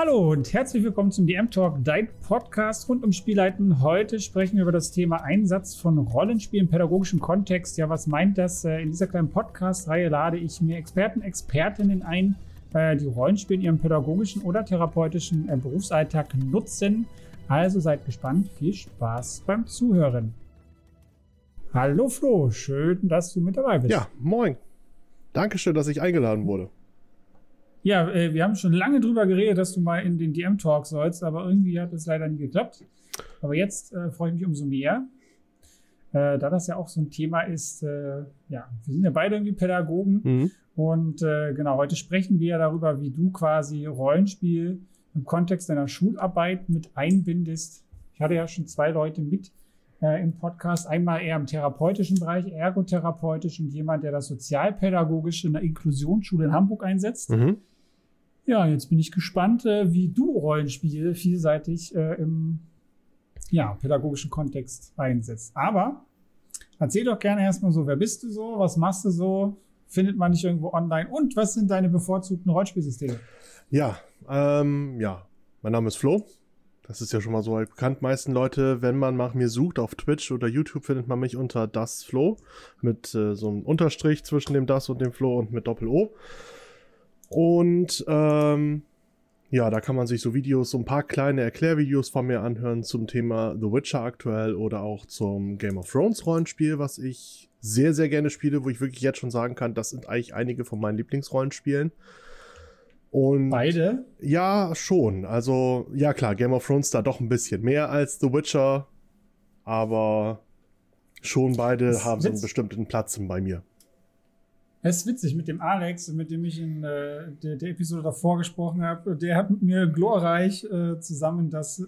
Hallo und herzlich willkommen zum DM Talk, dein Podcast rund um Spielleiten. Heute sprechen wir über das Thema Einsatz von Rollenspielen im pädagogischen Kontext. Ja, was meint das? Äh, in dieser kleinen Podcast-Reihe lade ich mir Experten, Expertinnen ein, äh, die Rollenspiele in ihrem pädagogischen oder therapeutischen äh, Berufsalltag nutzen. Also seid gespannt. Viel Spaß beim Zuhören. Hallo Flo, schön, dass du mit dabei bist. Ja, moin. Dankeschön, dass ich eingeladen wurde. Ja, äh, wir haben schon lange drüber geredet, dass du mal in den DM-Talk sollst, aber irgendwie hat es leider nie geklappt. Aber jetzt äh, freue ich mich umso mehr, äh, da das ja auch so ein Thema ist. Äh, ja, wir sind ja beide irgendwie Pädagogen mhm. und äh, genau, heute sprechen wir darüber, wie du quasi Rollenspiel im Kontext deiner Schularbeit mit einbindest. Ich hatte ja schon zwei Leute mit äh, im Podcast. Einmal eher im therapeutischen Bereich, ergotherapeutisch und jemand, der das sozialpädagogisch in der Inklusionsschule in Hamburg einsetzt. Mhm. Ja, jetzt bin ich gespannt, äh, wie du Rollenspiele vielseitig äh, im ja, pädagogischen Kontext einsetzt. Aber erzähl doch gerne erstmal so, wer bist du so, was machst du so, findet man dich irgendwo online und was sind deine bevorzugten Rollenspielsysteme? Ja, ähm, ja, mein Name ist Flo, das ist ja schon mal so bekannt. Meisten Leute, wenn man nach mir sucht auf Twitch oder YouTube, findet man mich unter das Flo mit äh, so einem Unterstrich zwischen dem das und dem Flo und mit Doppel O. Und ähm, ja, da kann man sich so Videos, so ein paar kleine Erklärvideos von mir anhören zum Thema The Witcher aktuell oder auch zum Game of Thrones Rollenspiel, was ich sehr, sehr gerne spiele, wo ich wirklich jetzt schon sagen kann, das sind eigentlich einige von meinen Lieblingsrollenspielen. Und Beide? Ja, schon. Also, ja klar, Game of Thrones da doch ein bisschen mehr als The Witcher, aber schon beide das haben so einen bestimmten Platz bei mir. Es ist witzig mit dem Alex, mit dem ich in äh, der, der, Episode davor gesprochen habe. Der hat mit mir glorreich äh, zusammen das äh,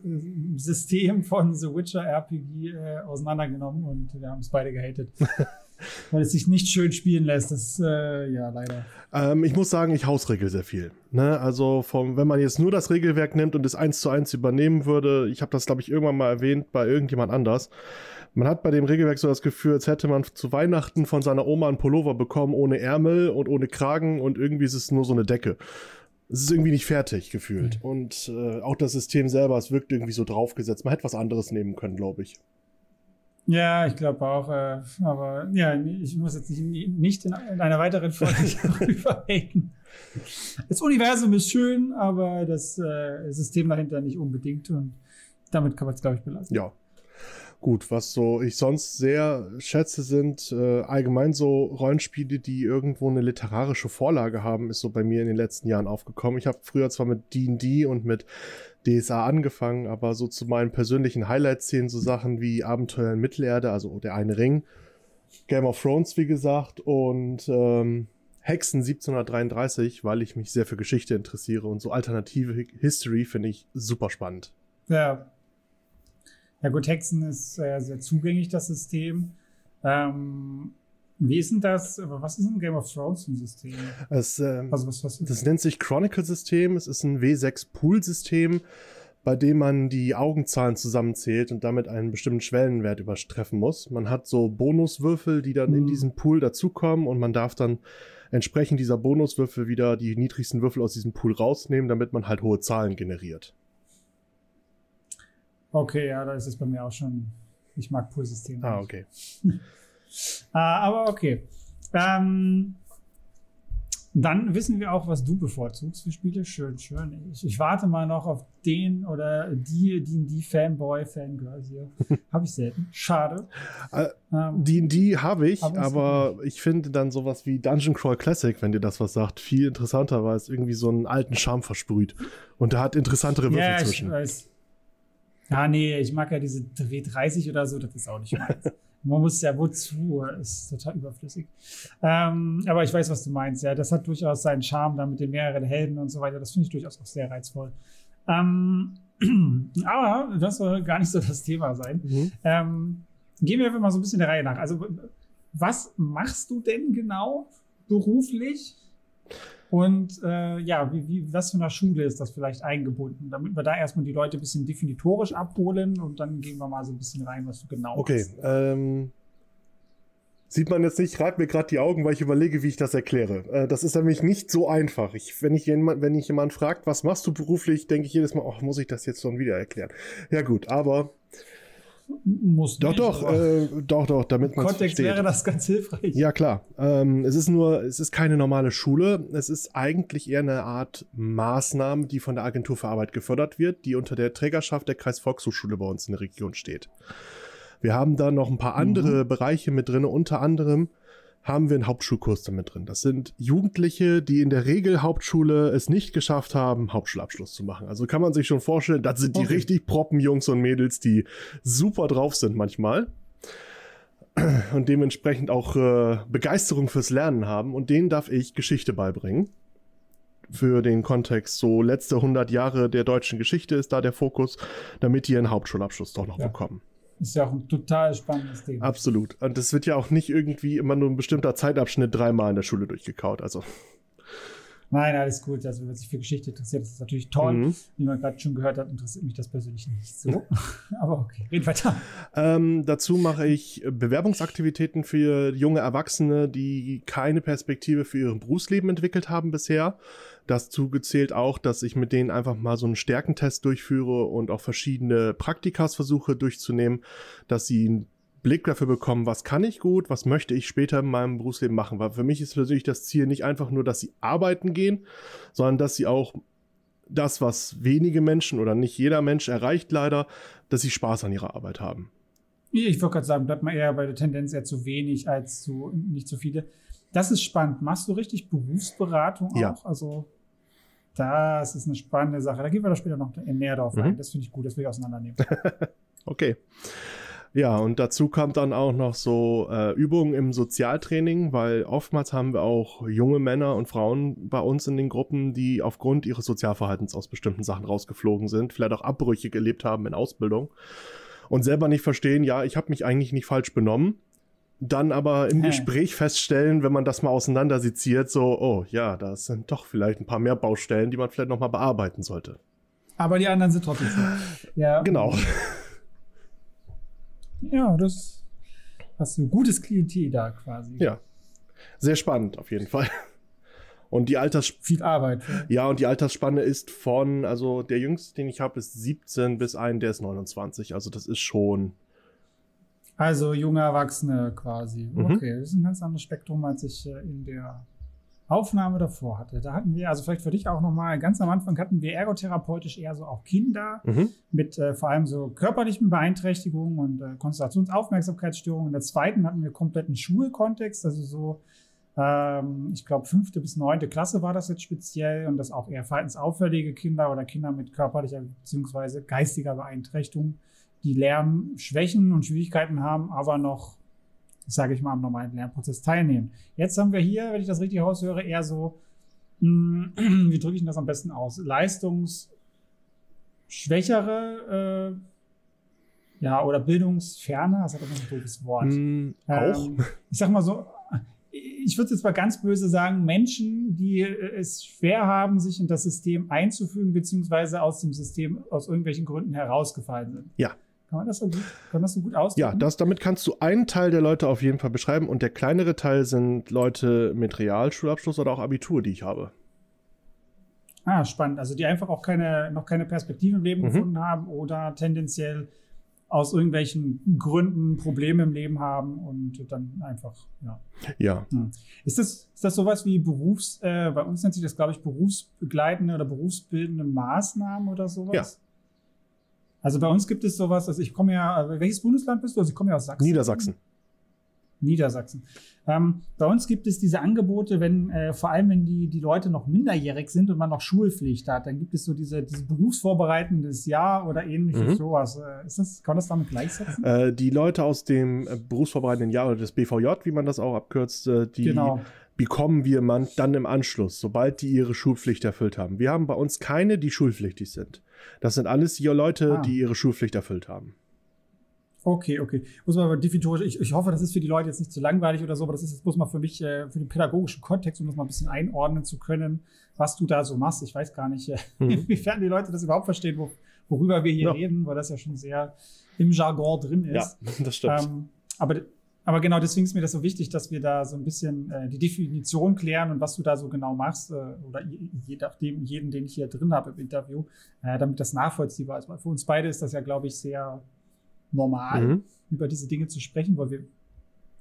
System von The Witcher RPG äh, auseinandergenommen und wir haben es beide gehatet. weil es sich nicht schön spielen lässt. Das äh, ja leider. Ähm, ich muss sagen, ich hausregel sehr viel. Ne? Also vom, wenn man jetzt nur das Regelwerk nimmt und es eins zu eins übernehmen würde, ich habe das glaube ich irgendwann mal erwähnt bei irgendjemand anders. Man hat bei dem Regelwerk so das Gefühl, als hätte man zu Weihnachten von seiner Oma einen Pullover bekommen ohne Ärmel und ohne Kragen und irgendwie ist es nur so eine Decke. Es ist irgendwie nicht fertig gefühlt. Mhm. Und äh, auch das System selber, es wirkt irgendwie so draufgesetzt. Man hätte was anderes nehmen können, glaube ich. Ja, ich glaube auch. Äh, aber ja, ich muss jetzt nicht, nicht in, in einer weiteren Folge darüber reden. Das Universum ist schön, aber das äh, System dahinter nicht unbedingt. Und damit kann man es, glaube ich, belassen. Ja. Gut, was so ich sonst sehr schätze, sind äh, allgemein so Rollenspiele, die irgendwo eine literarische Vorlage haben, ist so bei mir in den letzten Jahren aufgekommen. Ich habe früher zwar mit D&D und mit DSA angefangen, aber so zu meinen persönlichen Highlights zählen so Sachen wie Abenteuer in Mittelerde, also der eine Ring, Game of Thrones, wie gesagt, und ähm, Hexen 1733, weil ich mich sehr für Geschichte interessiere und so alternative History finde ich super spannend. Ja, ja gut, Hexen ist äh, sehr zugänglich, das System. Ähm, wie ist denn das? Was ist ein Game of Thrones System? Es, ähm, also was, was das nennt sich Chronicle-System. Es ist ein W6-Pool-System, bei dem man die Augenzahlen zusammenzählt und damit einen bestimmten Schwellenwert übertreffen muss. Man hat so Bonuswürfel, die dann mhm. in diesen Pool dazukommen und man darf dann entsprechend dieser Bonuswürfel wieder die niedrigsten Würfel aus diesem Pool rausnehmen, damit man halt hohe Zahlen generiert. Okay, ja, da ist es bei mir auch schon. Ich mag Poolsysteme. Ah, okay. ah, aber okay. Ähm, dann wissen wir auch, was du bevorzugst für Spiele. Schön, schön. Ich, ich warte mal noch auf den oder die, die, die Fanboy, Fangirl hier. habe ich selten. Schade. Äh, ähm, die, die habe ich, aber, aber ich finde dann sowas wie Dungeon Crawl Classic, wenn dir das was sagt, viel interessanter, weil es irgendwie so einen alten Charme versprüht. Und da hat interessantere Würfel ja, zwischen. Ich weiß. Ja, nee, ich mag ja diese W30 oder so, das ist auch nicht meins. Man muss ja wozu, ist total überflüssig. Ähm, aber ich weiß, was du meinst. Ja, das hat durchaus seinen Charme da mit den mehreren Helden und so weiter. Das finde ich durchaus auch sehr reizvoll. Ähm, aber das soll gar nicht so das Thema sein. Mhm. Ähm, gehen wir einfach mal so ein bisschen der Reihe nach. Also, was machst du denn genau beruflich? Und äh, ja, wie, wie, was für eine Schule ist das vielleicht eingebunden? Damit wir da erstmal die Leute ein bisschen definitorisch abholen und dann gehen wir mal so ein bisschen rein, was du genau Okay, ähm, Sieht man jetzt nicht, reibt mir gerade die Augen, weil ich überlege, wie ich das erkläre. Äh, das ist nämlich nicht so einfach. Ich, wenn, ich jemand, wenn ich jemand fragt, was machst du beruflich, denke ich jedes Mal, oh, muss ich das jetzt schon wieder erklären? Ja gut, aber muss doch, nicht, doch, äh, doch, doch, damit Im man Kontext versteht. wäre das ganz hilfreich. Ja, klar. Ähm, es ist nur, es ist keine normale Schule. Es ist eigentlich eher eine Art Maßnahme, die von der Agentur für Arbeit gefördert wird, die unter der Trägerschaft der Kreisvolkshochschule bei uns in der Region steht. Wir haben da noch ein paar andere Bereiche mit drin. Unter anderem haben wir einen Hauptschulkurs damit drin. Das sind Jugendliche, die in der Regel Hauptschule es nicht geschafft haben, Hauptschulabschluss zu machen. Also kann man sich schon vorstellen, das sind die Okay. richtig proppen Jungs und Mädels, die super drauf sind manchmal und dementsprechend auch äh, Begeisterung fürs Lernen haben und denen darf ich Geschichte beibringen. Für den Kontext so letzte 100 Jahre der deutschen Geschichte ist da der Fokus, damit die ihren Hauptschulabschluss doch noch Ja. bekommen. Ist ja auch ein total spannendes Thema. Absolut. Und das wird ja auch nicht irgendwie immer nur ein bestimmter Zeitabschnitt dreimal in der Schule durchgekaut. Also, Nein, alles gut. Also, wenn sich für Geschichte interessiert, das ist natürlich toll. mhm. Wie man gerade schon gehört hat, interessiert mich das persönlich nicht so. Aber okay, reden weiter. ähm, dazu mache ich Bewerbungsaktivitäten für junge Erwachsene, die keine Perspektive für ihr Berufsleben entwickelt haben bisher. Dazu gezählt auch, dass ich mit denen einfach mal so einen Stärkentest durchführe und auch verschiedene Praktikas versuche durchzunehmen, dass sie Blick dafür bekommen, was kann ich gut, was möchte ich später in meinem Berufsleben machen. Weil für mich ist persönlich das Ziel nicht einfach nur, dass sie arbeiten gehen, sondern dass sie auch das, was wenige Menschen oder nicht jeder Mensch erreicht leider, dass sie Spaß an ihrer Arbeit haben. Ich wollte gerade sagen, bleibt mal eher bei der Tendenz eher zu wenig als zu nicht zu viele. Das ist spannend. Machst du richtig Berufsberatung auch? Ja. Also, das ist eine spannende Sache. Da gehen wir da später noch näher drauf Mhm. ein. Das finde ich gut, das will ich auseinandernehmen. Okay. Ja, und dazu kommt dann auch noch so äh, Übungen im Sozialtraining, weil oftmals haben wir auch junge Männer und Frauen bei uns in den Gruppen, die aufgrund ihres Sozialverhaltens aus bestimmten Sachen rausgeflogen sind, vielleicht auch Abbrüche gelebt haben in Ausbildung und selber nicht verstehen, ja, ich habe mich eigentlich nicht falsch benommen. Dann aber im. Gespräch feststellen, wenn man das mal auseinanderseziert, so, oh ja, da sind doch vielleicht ein paar mehr Baustellen, die man vielleicht nochmal bearbeiten sollte. Aber die anderen sind trotzdem so. Ja, Genau. Ja, das hast du ein gutes Klientel da quasi. Ja. Sehr spannend auf jeden Fall. Und die Alters Viel Arbeit. ja, und die Altersspanne ist von, also der jüngste, den ich habe, ist 17 bis ein, der ist 29. Also das ist schon. Also junge Erwachsene quasi. Mhm. Okay, das ist ein ganz anderes Spektrum, als ich äh, in der Aufnahme davor hatte. Da hatten wir, also vielleicht für dich auch nochmal, ganz am Anfang hatten wir ergotherapeutisch eher so auch Kinder Mhm. mit äh, vor allem so körperlichen Beeinträchtigungen und äh, Konzentrationsaufmerksamkeitsstörungen. In der zweiten hatten wir kompletten Schulkontext, also so, ähm, ich glaube, fünfte bis neunte Klasse war das jetzt speziell und das auch eher verhaltensauffällige Kinder oder Kinder mit körperlicher bzw. geistiger Beeinträchtigung, die Lernschwächen und Schwierigkeiten haben, aber noch, sage ich mal, am normalen Lernprozess teilnehmen. Jetzt haben wir hier, wenn ich das richtig raushöre, eher so, mh, wie drücke ich das am besten aus? Leistungs schwächere, äh, ja, oder bildungsferne, das hat aber ein doofes Wort. Mm, auch. Ähm, ich sag mal so, ich würde jetzt mal ganz böse sagen, Menschen, die äh, es schwer haben, sich in das System einzufügen, beziehungsweise aus dem System aus irgendwelchen Gründen herausgefallen sind. Ja. Kann man das so gut, kann das so gut ausdrücken? Ja, das, damit kannst du einen Teil der Leute auf jeden Fall beschreiben und der kleinere Teil sind Leute mit Realschulabschluss oder auch Abitur, die ich habe. Ah, spannend. Also die einfach auch keine, noch keine Perspektive im Leben Mhm. gefunden haben oder tendenziell aus irgendwelchen Gründen Probleme im Leben haben und dann einfach, ja. Ja. Hm. Ist das, ist das sowas wie Berufs, äh, bei uns nennt sich das, glaube ich, berufsbegleitende oder berufsbildende Maßnahmen oder sowas? Ja. Also bei uns gibt es sowas, also ich komme ja, welches Bundesland bist du? Also ich komme ja aus Sachsen. Niedersachsen. Niedersachsen. Ähm, bei uns gibt es diese Angebote, wenn, äh, vor allem wenn die, die Leute noch minderjährig sind und man noch Schulpflicht hat, dann gibt es so diese, diese berufsvorbereitendes Jahr oder ähnliches Mhm. sowas. Äh, ist das, kann man das damit gleichsetzen? Äh, die Leute aus dem äh, berufsvorbereitenden Jahr oder des BVJ, wie man das auch abkürzt, äh, die genau. bekommen wir man dann im Anschluss, sobald die ihre Schulpflicht erfüllt haben. Wir haben bei uns keine, die schulpflichtig sind. Das sind alles Leute, Ah. die ihre Schulpflicht erfüllt haben. Okay, okay. Muss man aber definitorisch, ich, ich hoffe, das ist für die Leute jetzt nicht zu langweilig oder so, aber das ist jetzt bloß mal für mich, äh, für den pädagogischen Kontext, um das mal ein bisschen einordnen zu können, was du da so machst. Ich weiß gar nicht, äh, Mhm. inwiefern die Leute das überhaupt verstehen, wo, worüber wir hier Ja. reden, weil das ja schon sehr im Jargon drin Ja, ist. das stimmt. Ähm, aber aber genau deswegen ist mir das so wichtig, dass wir da so ein bisschen äh, die Definition klären und was du da so genau machst, äh, oder je nachdem, jeden, den ich hier drin habe im Interview, äh, damit das nachvollziehbar ist. Weil für uns beide ist das ja, glaube ich, sehr normal, mhm. über diese Dinge zu sprechen, weil wir,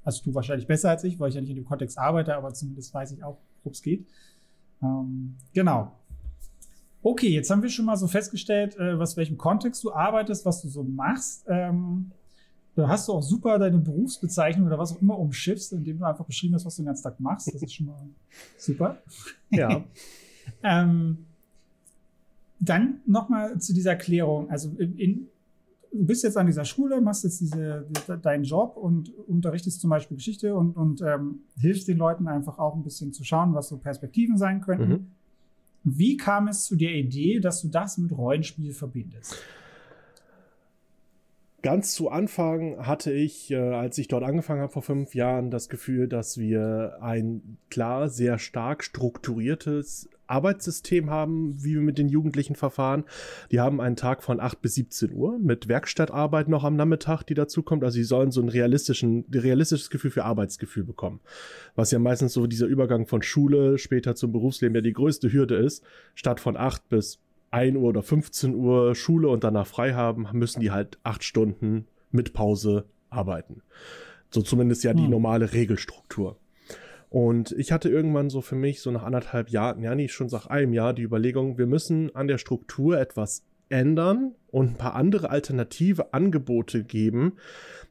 also du wahrscheinlich besser als ich, weil ich ja nicht in dem Kontext arbeite, aber zumindest weiß ich auch, worum es geht. Ähm, genau. Okay, jetzt haben wir schon mal so festgestellt, äh, was welchem Kontext du arbeitest, was du so machst. Ähm, da hast du auch super deine Berufsbezeichnung oder was auch immer umschiffst, indem du einfach beschrieben hast, was du den ganzen Tag machst. Das ist schon mal super. Ja. ähm, dann nochmal zu dieser Erklärung. Also in, du bist jetzt an dieser Schule, machst jetzt diese, deinen Job und unterrichtest zum Beispiel Geschichte und, und ähm, hilfst den Leuten einfach auch ein bisschen zu schauen, was so Perspektiven sein könnten. Mhm. Wie kam es zu der Idee, dass du das mit Rollenspiel verbindest? Ganz zu Anfang hatte ich, äh, als ich dort angefangen habe vor fünf Jahren, das Gefühl, dass wir ein klar sehr stark strukturiertes Arbeitssystem haben, wie wir mit den Jugendlichen verfahren. Die haben einen Tag von 8 bis 17 Uhr mit Werkstattarbeit noch am Nachmittag, die dazu kommt. Also sie sollen so ein realistischen, realistisches Gefühl für Arbeitsgefühl bekommen. Was ja meistens so dieser Übergang von Schule später zum Berufsleben ja die größte Hürde ist. Statt von 8 bis 1 Uhr oder 15 Uhr Schule und danach frei haben, müssen die halt 8 Stunden mit Pause arbeiten. So zumindest ja die hm. normale Regelstruktur. Und ich hatte irgendwann so für mich, so nach anderthalb Jahren, ja nicht schon seit einem Jahr, die Überlegung, wir müssen an der Struktur etwas ändern und ein paar andere alternative Angebote geben,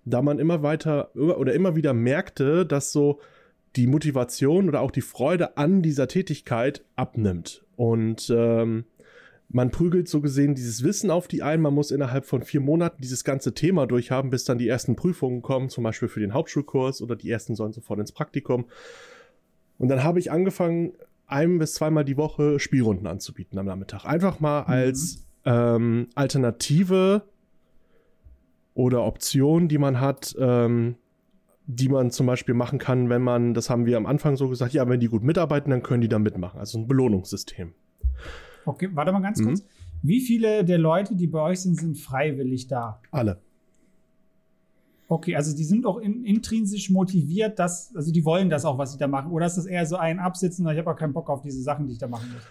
da man immer weiter oder immer wieder merkte, dass so die Motivation oder auch die Freude an dieser Tätigkeit abnimmt. Und ähm, man prügelt so gesehen dieses Wissen auf die ein. Man muss innerhalb von vier Monaten dieses ganze Thema durchhaben, bis dann die ersten Prüfungen kommen, zum Beispiel für den Hauptschulkurs oder die ersten sollen sofort ins Praktikum. Und dann habe ich angefangen, ein bis zweimal die Woche Spielrunden anzubieten am Nachmittag. Einfach mal mhm. als ähm, Alternative oder Option, die man hat, ähm, die man zum Beispiel machen kann, wenn man, das haben wir am Anfang so gesagt, ja, wenn die gut mitarbeiten, dann können die da mitmachen. Also ein Belohnungssystem. Okay, warte mal ganz mhm. kurz. Wie viele der Leute, die bei euch sind, sind freiwillig da? Alle. Okay, also die sind auch in, intrinsisch motiviert, dass, also die wollen das auch, was sie da machen. Oder ist das eher so ein Absitzen, ich habe auch keinen Bock auf diese Sachen, die ich da machen muss?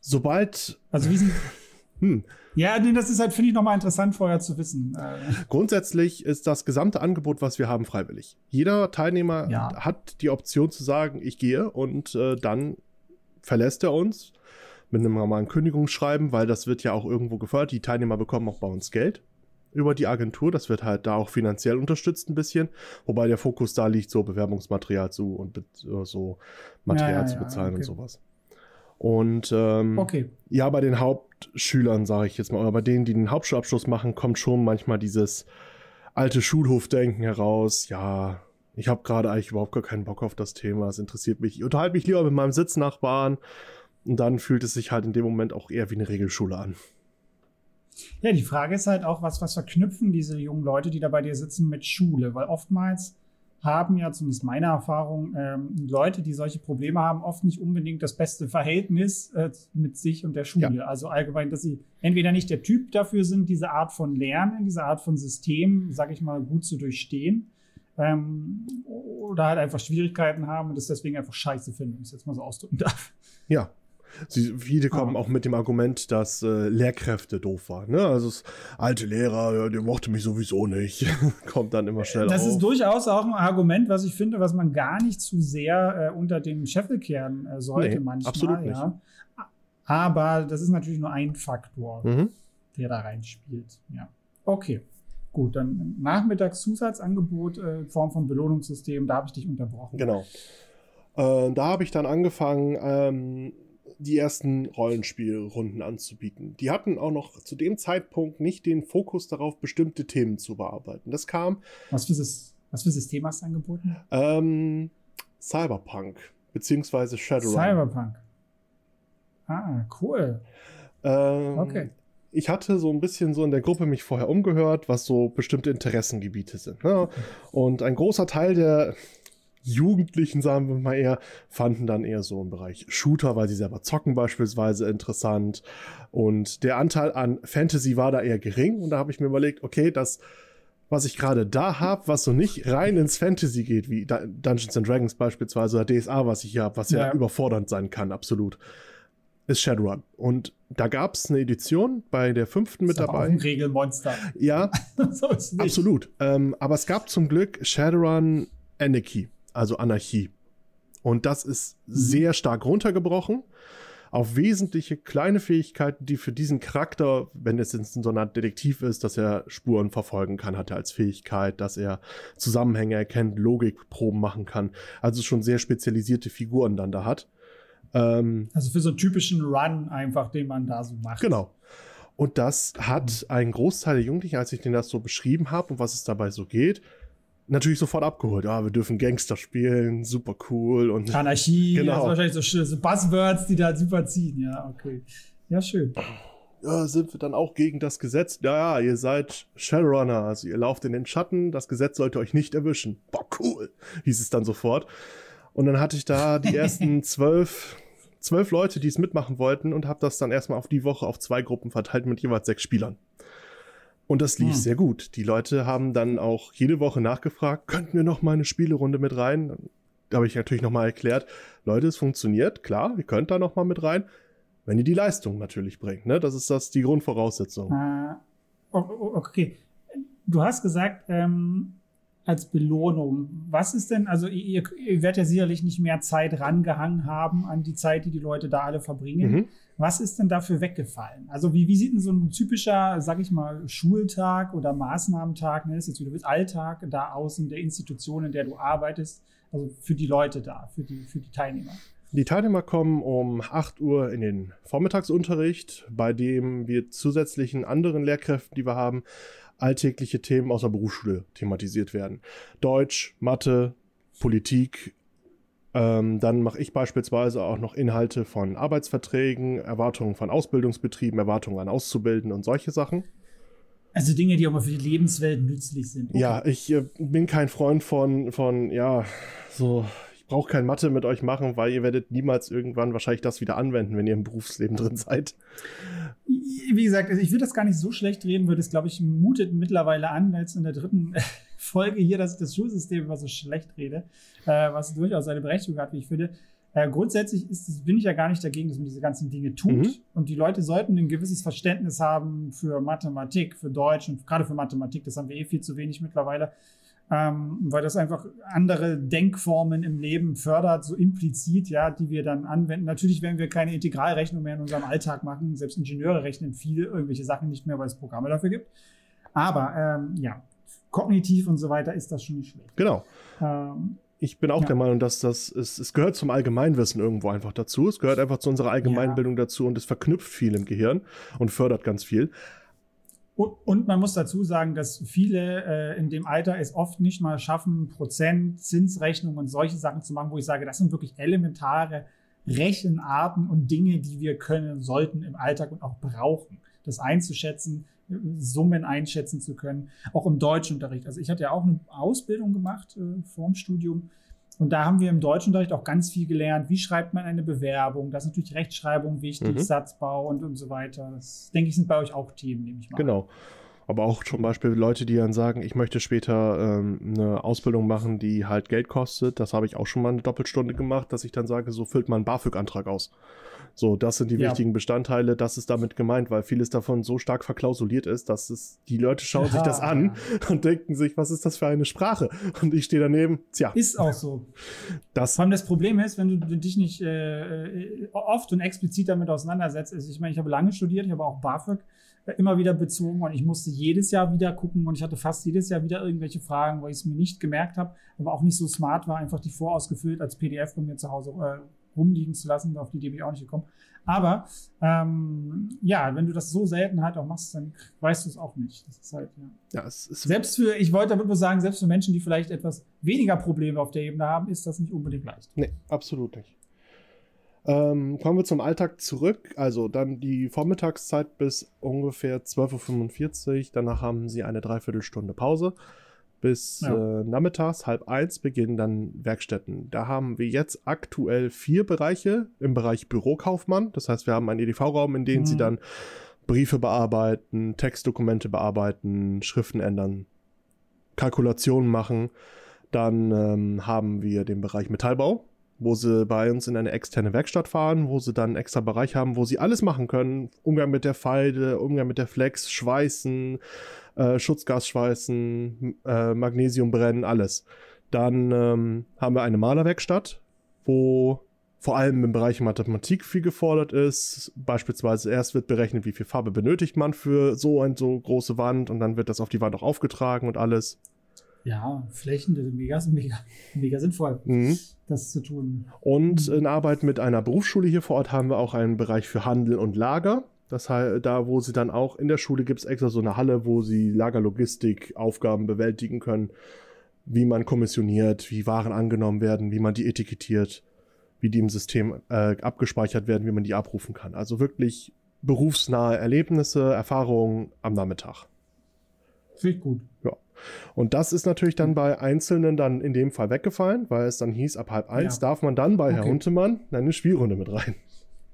Sobald. Also wie sind. Hm. Ja, nee, das ist halt, finde ich, nochmal interessant vorher zu wissen. Äh, Grundsätzlich ist das gesamte Angebot, was wir haben, freiwillig. Jeder Teilnehmer ja. hat die Option zu sagen, ich gehe und äh, dann verlässt er uns mit einem normalen Kündigungsschreiben, weil das wird ja auch irgendwo gefördert. Die Teilnehmer bekommen auch bei uns Geld über die Agentur. Das wird halt da auch finanziell unterstützt ein bisschen. Wobei der Fokus da liegt, so Bewerbungsmaterial zu und so Material ja, zu bezahlen ja, okay. und sowas. Und ähm, okay. ja, bei den Hauptschülern, sage ich jetzt mal, oder bei denen, die den Hauptschulabschluss machen, kommt schon manchmal dieses alte Schulhofdenken heraus. Ja, ich habe gerade eigentlich überhaupt gar keinen Bock auf das Thema. Es interessiert mich. Ich unterhalte mich lieber mit meinem Sitznachbarn. Und dann fühlt es sich halt in dem Moment auch eher wie eine Regelschule an. Ja, die Frage ist halt auch, was, was verknüpfen diese jungen Leute, die da bei dir sitzen, mit Schule? Weil oftmals haben ja, zumindest meine Erfahrung, ähm, Leute, die solche Probleme haben, oft nicht unbedingt das beste Verhältnis äh, mit sich und der Schule. Ja. Also allgemein, dass sie entweder nicht der Typ dafür sind, diese Art von Lernen, diese Art von System, sag ich mal, gut zu durchstehen. Ähm, oder halt einfach Schwierigkeiten haben und das deswegen einfach scheiße finden, wenn ich es jetzt mal so ausdrücken darf. Ja, Sie, viele kommen ah. auch mit dem Argument, dass äh, Lehrkräfte doof waren. Ne? Also das alte Lehrer, ja, der mochte mich sowieso nicht. Kommt dann immer schnell Das auf. ist durchaus auch ein Argument, was ich finde, was man gar nicht zu sehr äh, unter den Scheffel kehren äh, sollte nee, manchmal. Absolut nicht. Ja. Aber das ist natürlich nur ein Faktor, mhm. der da reinspielt. Ja. Okay. Gut, dann Nachmittagszusatzangebot äh, in Form von Belohnungssystem, da habe ich dich unterbrochen. Genau. Äh, da habe ich dann angefangen, ähm, die ersten Rollenspielrunden anzubieten. Die hatten auch noch zu dem Zeitpunkt nicht den Fokus darauf, bestimmte Themen zu bearbeiten. Das kam. Was für, was für System hast du angeboten? Ähm, Cyberpunk, beziehungsweise Shadowrun. Cyberpunk. Ah, cool. Ähm, okay. Ich hatte so ein bisschen so in der Gruppe mich vorher umgehört, was so bestimmte Interessengebiete sind. Ne? Und ein großer Teil der Jugendlichen, sagen wir mal eher, fanden dann eher so im Bereich Shooter, weil sie selber zocken beispielsweise interessant. Und der Anteil an Fantasy war da eher gering. Und da habe ich mir überlegt, okay, das, was ich gerade da habe, was so nicht rein ins Fantasy geht, wie Dungeons and Dragons beispielsweise oder DSA, was ich hier habe, was ja. ja überfordernd sein kann, absolut, ist Shadowrun. Und da gab es eine Edition bei der fünften mit dabei. Ein Regelmonster. Ja, so absolut. Ähm, aber es gab zum Glück Shadowrun Anarchy, also Anarchie. Und das ist mhm. sehr stark runtergebrochen auf wesentliche kleine Fähigkeiten, die für diesen Charakter, wenn es in so einer Detektiv ist, dass er Spuren verfolgen kann, hat er als Fähigkeit, dass er Zusammenhänge erkennt, Logikproben machen kann. Also schon sehr spezialisierte Figuren dann da hat. Ähm, also für so einen typischen Run einfach, den man da so macht. Genau. Und das hat ein Großteil der Jugendlichen, als ich denen das so beschrieben habe und was es dabei so geht, natürlich sofort abgeholt. Ja, wir dürfen Gangster spielen, super cool und Anarchie, genau. das wahrscheinlich so, so Buzzwords, die da super ziehen. Ja, okay. Ja, schön. Ja, sind wir dann auch gegen das Gesetz? Ja, ja, ihr seid Shadowrunner, also ihr lauft in den Schatten, das Gesetz sollte euch nicht erwischen. Boah, cool, hieß es dann sofort. Und dann hatte ich da die ersten zwölf, zwölf Leute, die es mitmachen wollten und habe das dann erstmal auf die Woche auf zwei Gruppen verteilt mit jeweils sechs Spielern. Und das lief hm. sehr gut. Die Leute haben dann auch jede Woche nachgefragt, könnten wir noch mal eine Spielerunde mit rein? Da habe ich natürlich noch mal erklärt, Leute, es funktioniert, klar, ihr könnt da noch mal mit rein, wenn ihr die Leistung natürlich bringt. Ne? Das ist das die Grundvoraussetzung. Uh, okay. Du hast gesagt, ähm, als Belohnung. Was ist denn, also ihr, ihr, werdet ja sicherlich nicht mehr Zeit rangehangen haben an die Zeit, die die Leute da alle verbringen. Mhm. Was ist denn dafür weggefallen? Also wie, wie sieht denn so ein typischer, sag ich mal, Schultag oder Maßnahmentag, ne, ist jetzt wieder mit Alltag da aus in der Institution, in der du arbeitest, also für die Leute da, für die, für die Teilnehmer? Die Teilnehmer kommen um 8 Uhr in den Vormittagsunterricht, bei dem wir zusätzlichen anderen Lehrkräften, die wir haben, alltägliche Themen aus der Berufsschule thematisiert werden. Deutsch, Mathe, Politik. Ähm, dann mache ich beispielsweise auch noch Inhalte von Arbeitsverträgen, Erwartungen von Ausbildungsbetrieben, Erwartungen an Auszubildenden und solche Sachen. Also Dinge, die auch mal für die Lebenswelt nützlich sind. Okay. Ja, ich äh, bin kein Freund von, von, ja, so brauche kein Mathe mit euch machen, weil ihr werdet niemals irgendwann wahrscheinlich das wieder anwenden, wenn ihr im Berufsleben drin seid. Wie gesagt, also ich will das gar nicht so schlecht reden, weil das, glaube ich, mutet mittlerweile an, jetzt in der dritten Folge hier, dass ich das Schulsystem immer so schlecht rede, äh, was durchaus seine Berechtigung hat, wie ich finde. Äh, grundsätzlich ist, bin ich ja gar nicht dagegen, dass man diese ganzen Dinge tut. Mhm. Und die Leute sollten ein gewisses Verständnis haben für Mathematik, für Deutsch und gerade für Mathematik. Das haben wir eh viel zu wenig mittlerweile ähm, weil das einfach andere Denkformen im Leben fördert, so implizit, ja, die wir dann anwenden. Natürlich werden wir keine Integralrechnung mehr in unserem Alltag machen. Selbst Ingenieure rechnen viele irgendwelche Sachen nicht mehr, weil es Programme dafür gibt. Aber ähm, ja, kognitiv und so weiter ist das schon nicht schlecht. Genau. Ähm, ich bin auch ja. der Meinung, dass das es, es gehört zum Allgemeinwissen irgendwo einfach dazu. Es gehört einfach zu unserer Allgemeinbildung ja. dazu und es verknüpft viel im Gehirn und fördert ganz viel. Und man muss dazu sagen, dass viele äh, in dem Alter es oft nicht mal schaffen, Prozent, Zinsrechnung und solche Sachen zu machen, wo ich sage, das sind wirklich elementare Rechenarten und Dinge, die wir können sollten im Alltag und auch brauchen. Das einzuschätzen, Summen einschätzen zu können, auch im Deutschunterricht. Also ich hatte ja auch eine Ausbildung gemacht äh, vorm Studium und da haben wir im Deutschunterricht auch ganz viel gelernt. Wie schreibt man eine Bewerbung? Da ist natürlich Rechtschreibung wichtig, mhm. Satzbau und, und so weiter. Das, denke ich, sind bei euch auch Themen, nehme ich mal. Genau. Aber auch zum Beispiel Leute, die dann sagen, ich möchte später ähm, eine Ausbildung machen, die halt Geld kostet. Das habe ich auch schon mal eine Doppelstunde gemacht, dass ich dann sage, so füllt man einen BAföG-Antrag aus. So, das sind die ja. wichtigen Bestandteile, das ist damit gemeint, weil vieles davon so stark verklausuliert ist, dass es, die Leute schauen ja. sich das an und denken sich, was ist das für eine Sprache? Und ich stehe daneben, tja. Ist auch so. Das Vor allem das Problem ist, wenn du dich nicht äh, äh, oft und explizit damit auseinandersetzt, also ich meine, ich habe lange studiert, ich habe auch BAföG immer wieder bezogen und ich musste jedes Jahr wieder gucken und ich hatte fast jedes Jahr wieder irgendwelche Fragen, weil ich es mir nicht gemerkt habe, aber auch nicht so smart war, einfach die vorausgefüllt als PDF bei mir zu Hause äh, rumliegen zu lassen. Auf die Idee bin ich auch nicht gekommen. Aber ähm, ja, wenn du das so selten halt auch machst, dann weißt du es auch nicht. Das ist halt, ja. ja es ist selbst für, ich wollte damit nur sagen, selbst für Menschen, die vielleicht etwas weniger Probleme auf der Ebene haben, ist das nicht unbedingt leicht. Nee, absolut nicht. Ähm, kommen wir zum Alltag zurück. Also dann die Vormittagszeit bis ungefähr 12.45 Uhr. Danach haben sie eine Dreiviertelstunde Pause bis ja. äh, nachmittags halb eins beginnen dann Werkstätten. Da haben wir jetzt aktuell vier Bereiche im Bereich Bürokaufmann. Das heißt, wir haben einen EDV-Raum, in dem mhm. sie dann Briefe bearbeiten, Textdokumente bearbeiten, Schriften ändern. Kalkulationen machen. Dann ähm, haben wir den Bereich Metallbau, wo sie bei uns in eine externe Werkstatt fahren, wo sie dann einen extra Bereich haben, wo sie alles machen können. Umgang mit der Feide, Umgang mit der Flex, Schweißen, äh, Schutzgas schweißen, äh, Magnesium brennen, alles. Dann ähm, haben wir eine Malerwerkstatt, wo vor allem im Bereich Mathematik viel gefordert ist. Beispielsweise erst wird berechnet, wie viel Farbe benötigt man für so eine so große Wand und dann wird das auf die Wand auch aufgetragen und alles. Ja, Flächen, ist mega, mega, mega sinnvoll, mhm. das zu tun. Und in Arbeit mit einer Berufsschule hier vor Ort haben wir auch einen Bereich für Handel und Lager. Das heißt, da, wo sie dann auch in der Schule gibt es extra so eine Halle, wo sie Lagerlogistik, Aufgaben bewältigen können, wie man kommissioniert, wie Waren angenommen werden, wie man die etikettiert wie die im System äh, abgespeichert werden, wie man die abrufen kann. Also wirklich berufsnahe Erlebnisse, Erfahrungen am Nachmittag. Finde ich gut. Ja. Und das ist natürlich dann bei Einzelnen dann in dem Fall weggefallen, weil es dann hieß, ab halb eins ja. darf man dann bei okay. Herr Huntemann eine Spielrunde mit rein.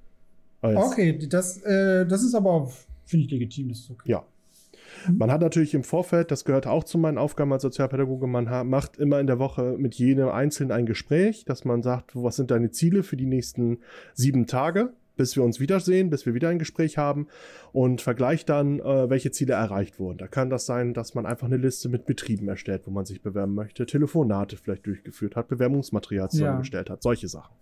Als okay, das, äh, das ist aber, finde ich legitim, das ist okay. Ja. Mhm. Man hat natürlich im Vorfeld, das gehört auch zu meinen Aufgaben als Sozialpädagoge, man macht immer in der Woche mit jedem Einzelnen ein Gespräch, dass man sagt, was sind deine Ziele für die nächsten sieben Tage, bis wir uns wiedersehen, bis wir wieder ein Gespräch haben und vergleicht dann, äh, welche Ziele erreicht wurden. Da kann das sein, dass man einfach eine Liste mit Betrieben erstellt, wo man sich bewerben möchte, Telefonate vielleicht durchgeführt hat, Bewerbungsmaterial zusammengestellt ja. hat, solche Sachen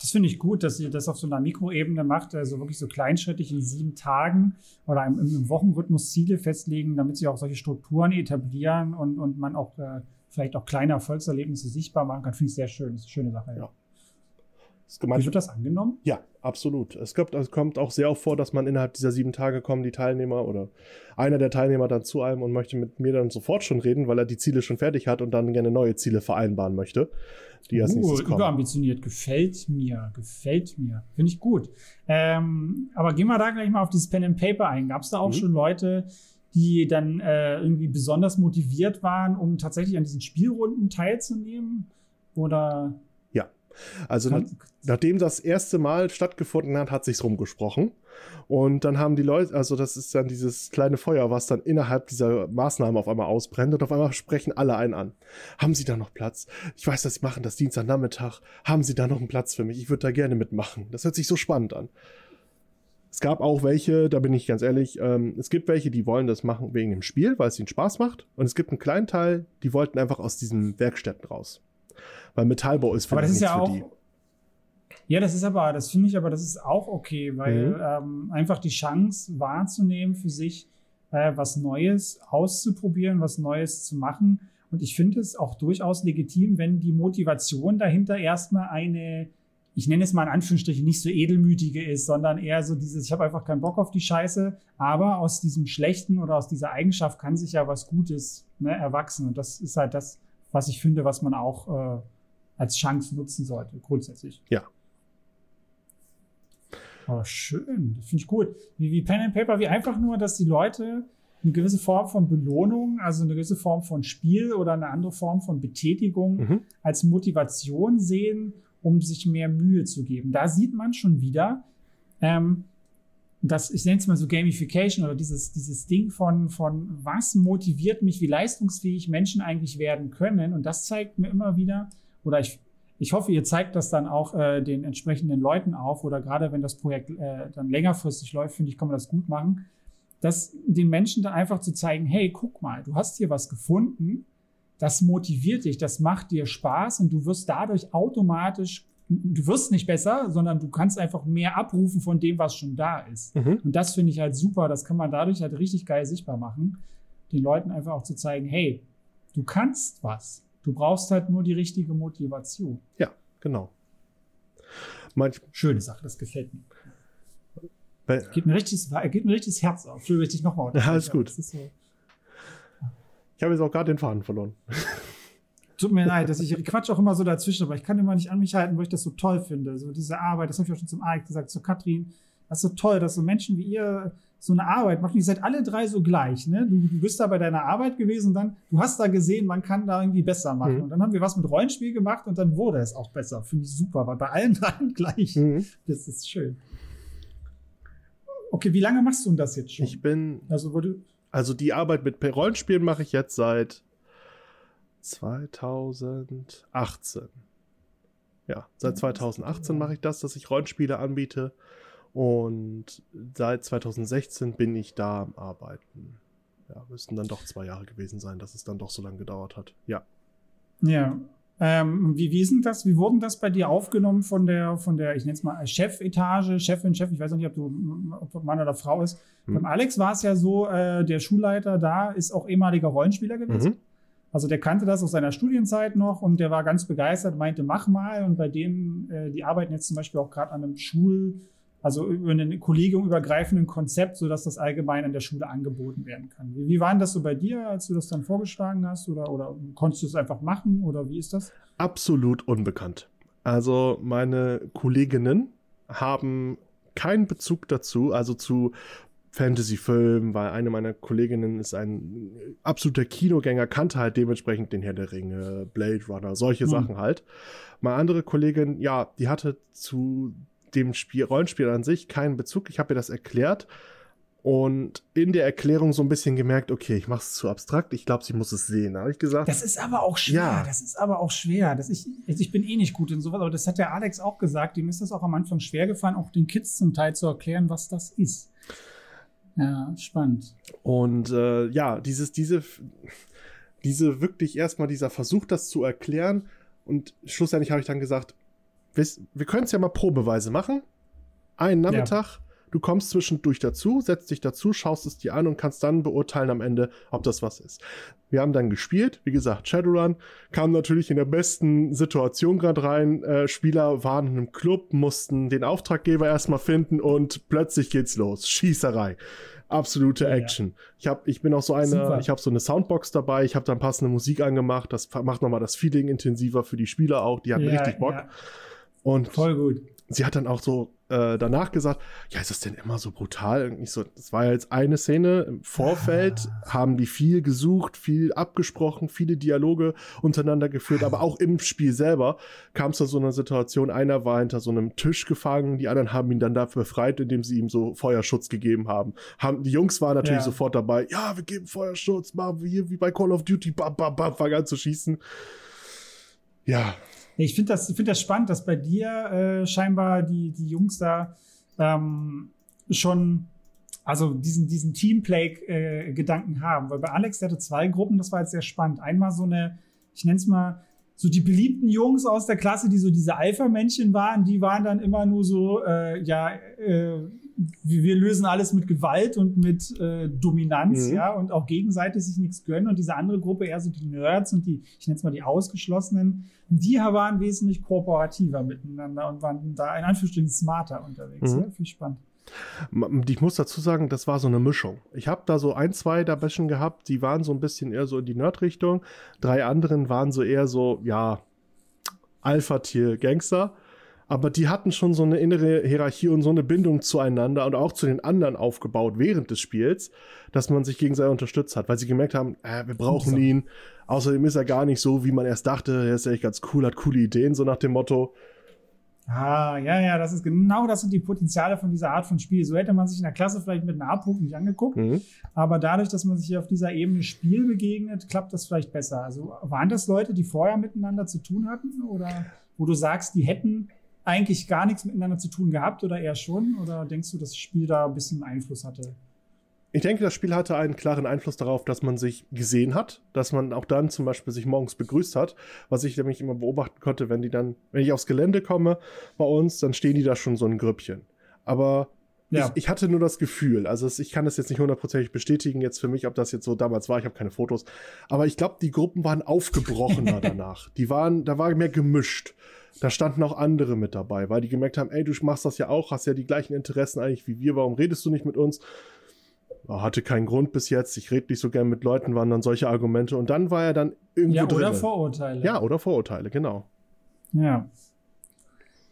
das finde ich gut, dass ihr das auf so einer Mikroebene macht, also wirklich so kleinschrittig in sieben Tagen oder im, im Wochenrhythmus Ziele festlegen, damit sie auch solche Strukturen etablieren und, und man auch äh, vielleicht auch kleine Erfolgserlebnisse sichtbar machen kann. Finde ich sehr schön. Das ist eine schöne Sache. Ja. ja. Wie wird das angenommen? Ja, absolut. Es kommt, es kommt auch sehr oft vor, dass man innerhalb dieser sieben Tage kommen die Teilnehmer oder einer der Teilnehmer dann zu einem und möchte mit mir dann sofort schon reden, weil er die Ziele schon fertig hat und dann gerne neue Ziele vereinbaren möchte, die als uh, nächstes kommen. Überambitioniert, gefällt mir, gefällt mir. Finde ich gut. Ähm, aber gehen wir da gleich mal auf dieses Pen and Paper ein. Gab es da auch mhm. schon Leute, die dann äh, irgendwie besonders motiviert waren, um tatsächlich an diesen Spielrunden teilzunehmen? Oder also nach, nachdem das erste Mal stattgefunden hat, hat sich's rumgesprochen. Und dann haben die Leute, also das ist dann dieses kleine Feuer, was dann innerhalb dieser Maßnahmen auf einmal ausbrennt und auf einmal sprechen alle einen an. Haben Sie da noch Platz? Ich weiß, dass Sie machen das Dienstagnachmittag. Haben Sie da noch einen Platz für mich? Ich würde da gerne mitmachen. Das hört sich so spannend an. Es gab auch welche, da bin ich ganz ehrlich, ähm, es gibt welche, die wollen das machen wegen dem Spiel, weil es ihnen Spaß macht. Und es gibt einen kleinen Teil, die wollten einfach aus diesen Werkstätten raus. Weil Metallbau ist für, das ist ja auch, die. Ja, das ist aber, das finde ich aber, das ist auch okay, weil mhm. ähm, einfach die Chance wahrzunehmen für sich, äh, was Neues auszuprobieren, was Neues zu machen. Und ich finde es auch durchaus legitim, wenn die Motivation dahinter erstmal eine, ich nenne es mal in Anführungsstrichen, nicht so edelmütige ist, sondern eher so dieses, ich habe einfach keinen Bock auf die Scheiße, aber aus diesem Schlechten oder aus dieser Eigenschaft kann sich ja was Gutes ne, erwachsen. Und das ist halt das, was ich finde, was man auch äh, als Chance nutzen sollte, grundsätzlich. Ja. Oh, schön. Das finde ich gut. Wie, wie Pen and Paper, wie einfach nur, dass die Leute eine gewisse Form von Belohnung, also eine gewisse Form von Spiel oder eine andere Form von Betätigung mhm. als Motivation sehen, um sich mehr Mühe zu geben. Da sieht man schon wieder, ähm, das, ich nenne es mal so Gamification oder dieses, dieses Ding von, von was motiviert mich, wie leistungsfähig Menschen eigentlich werden können. Und das zeigt mir immer wieder, oder ich, ich hoffe, ihr zeigt das dann auch äh, den entsprechenden Leuten auf, oder gerade wenn das Projekt äh, dann längerfristig läuft, finde ich, kann man das gut machen, dass den Menschen dann einfach zu zeigen, hey, guck mal, du hast hier was gefunden, das motiviert dich, das macht dir Spaß und du wirst dadurch automatisch du wirst nicht besser, sondern du kannst einfach mehr abrufen von dem, was schon da ist. Mhm. Und das finde ich halt super. Das kann man dadurch halt richtig geil sichtbar machen. Den Leuten einfach auch zu zeigen, hey, du kannst was. Du brauchst halt nur die richtige Motivation. Ja, genau. Manch Schöne Sache, das gefällt mir. Weil, geht, mir richtig, geht mir richtig das Herz auf. Entschuldigung, ich nochmal. Ja, alles gut. So. Ich habe jetzt auch gerade den Faden verloren. Tut mir leid, dass ich quatsch auch immer so dazwischen, aber ich kann immer nicht an mich halten, weil ich das so toll finde. So diese Arbeit, das habe ich auch schon zum Alex gesagt, zu Katrin. Das ist so toll, dass so Menschen wie ihr so eine Arbeit machen. Ihr seid alle drei so gleich, ne? Du, du bist da bei deiner Arbeit gewesen, dann, du hast da gesehen, man kann da irgendwie besser machen. Mhm. Und dann haben wir was mit Rollenspiel gemacht und dann wurde es auch besser. Finde ich super, weil bei allen dreien gleich. Mhm. Das ist schön. Okay, wie lange machst du denn das jetzt schon? Ich bin. Also, wo du also die Arbeit mit Rollenspielen mache ich jetzt seit 2018. Ja, seit 2018 mache ich das, dass ich Rollenspiele anbiete. Und seit 2016 bin ich da am Arbeiten. Ja, müssten dann doch zwei Jahre gewesen sein, dass es dann doch so lange gedauert hat. Ja. Ja. Ähm, wie, wie ist denn das? Wie wurden das bei dir aufgenommen von der, von der, ich nenne es mal Chefetage, Chefin, Chef, ich weiß nicht, ob du ob Mann oder Frau ist. Hm. Beim Alex war es ja so, äh, der Schulleiter da ist auch ehemaliger Rollenspieler gewesen. Mhm. Also der kannte das aus seiner Studienzeit noch und der war ganz begeistert, meinte, mach mal. Und bei dem, äh, die arbeiten jetzt zum Beispiel auch gerade an einem Schul, also über ein kollegiumübergreifenden Konzept, sodass das allgemein an der Schule angeboten werden kann. Wie, wie war das so bei dir, als du das dann vorgeschlagen hast? Oder, oder konntest du es einfach machen? Oder wie ist das? Absolut unbekannt. Also meine Kolleginnen haben keinen Bezug dazu, also zu Fantasy-Film, weil eine meiner Kolleginnen ist ein absoluter Kinogänger, kannte halt dementsprechend den Herr der Ringe, Blade Runner, solche mhm. Sachen halt. Meine andere Kollegin, ja, die hatte zu dem Spiel, Rollenspiel an sich keinen Bezug. Ich habe ihr das erklärt und in der Erklärung so ein bisschen gemerkt, okay, ich mache es zu abstrakt, ich glaube, sie muss es sehen, habe ich gesagt. Das ist aber auch schwer, ja. das ist aber auch schwer. Das ich, also ich bin eh nicht gut in sowas, aber das hat der Alex auch gesagt, ihm ist das auch am Anfang schwer gefallen, auch den Kids zum Teil zu erklären, was das ist. Ja, spannend. Und äh, ja, dieses, diese, diese wirklich erstmal dieser Versuch, das zu erklären. Und schlussendlich habe ich dann gesagt, wir, wir können es ja mal probeweise machen. Einen Nachmittag, ja. Du kommst zwischendurch dazu, setzt dich dazu, schaust es dir an und kannst dann beurteilen am Ende, ob das was ist. Wir haben dann gespielt, wie gesagt, Shadowrun kam natürlich in der besten Situation gerade rein. Äh, Spieler waren in einem Club, mussten den Auftraggeber erstmal finden und plötzlich geht's los. Schießerei. Absolute ja, Action. Ja. Ich habe, ich bin auch so eine, Super. ich habe so eine Soundbox dabei, ich habe dann passende Musik angemacht, das macht nochmal das Feeling intensiver für die Spieler auch, die hatten ja, richtig Bock. Und voll gut. Sie hat dann auch so äh, danach gesagt, ja, ist das denn immer so brutal? Und ich so, das war ja jetzt eine Szene im Vorfeld, ah. haben die viel gesucht, viel abgesprochen, viele Dialoge untereinander geführt, aber auch im Spiel selber kam es zu so einer Situation, einer war hinter so einem Tisch gefangen, die anderen haben ihn dann dafür befreit, indem sie ihm so Feuerschutz gegeben haben. haben die Jungs waren natürlich ja. sofort dabei, ja, wir geben Feuerschutz, machen wir hier wie bei Call of Duty, bam, bam, bam, fangen an zu schießen. Ja, ich finde das, find das spannend, dass bei dir äh, scheinbar die, die Jungs da ähm, schon also diesen, diesen Teamplay-Gedanken äh, haben. Weil bei Alex, der hatte zwei Gruppen, das war jetzt sehr spannend. Einmal so eine, ich nenne es mal, so die beliebten Jungs aus der Klasse, die so diese Alpha-Männchen waren, die waren dann immer nur so, äh, ja, äh, wir lösen alles mit Gewalt und mit äh, Dominanz, mhm. ja, und auch gegenseitig sich nichts gönnen. Und diese andere Gruppe eher so die Nerds und die, ich nenne es mal die Ausgeschlossenen, die waren wesentlich kooperativer miteinander und waren da in Anführungsstrichen smarter unterwegs. Mhm. Ja, viel spannend. Ich muss dazu sagen, das war so eine Mischung. Ich habe da so ein, zwei da Bäschen gehabt, die waren so ein bisschen eher so in die Nerd-Richtung. Drei anderen waren so eher so, ja, Alpha-Tier-Gangster aber die hatten schon so eine innere Hierarchie und so eine Bindung zueinander und auch zu den anderen aufgebaut während des Spiels, dass man sich gegenseitig unterstützt hat, weil sie gemerkt haben, äh, wir brauchen ihn. Außerdem ist er gar nicht so, wie man erst dachte. Er ist echt ganz cool, hat coole Ideen, so nach dem Motto. Ah, ja, ja, das ist genau das sind die Potenziale von dieser Art von Spiel. So hätte man sich in der Klasse vielleicht mit einem A-Punkt nicht angeguckt. Mhm. Aber dadurch, dass man sich hier auf dieser Ebene Spiel begegnet, klappt das vielleicht besser. Also waren das Leute, die vorher miteinander zu tun hatten? Oder wo du sagst, die hätten eigentlich gar nichts miteinander zu tun gehabt oder eher schon? Oder denkst du, dass das Spiel da ein bisschen Einfluss hatte? Ich denke, das Spiel hatte einen klaren Einfluss darauf, dass man sich gesehen hat, dass man auch dann zum Beispiel sich morgens begrüßt hat, was ich nämlich immer beobachten konnte, wenn die dann, wenn ich aufs Gelände komme bei uns, dann stehen die da schon so ein Grüppchen. Aber ja. ich, ich, hatte nur das Gefühl, also ich kann das jetzt nicht hundertprozentig bestätigen jetzt für mich, ob das jetzt so damals war, ich habe keine Fotos, aber ich glaube, die Gruppen waren aufgebrochener danach. Die waren, da war mehr gemischt da standen auch andere mit dabei, weil die gemerkt haben, ey, du machst das ja auch, hast ja die gleichen Interessen eigentlich wie wir, warum redest du nicht mit uns? Hatte keinen Grund bis jetzt, ich rede nicht so gern mit Leuten, waren dann solche Argumente und dann war er dann irgendwie. Ja, oder drinne. Vorurteile. Ja, oder Vorurteile, genau. Ja.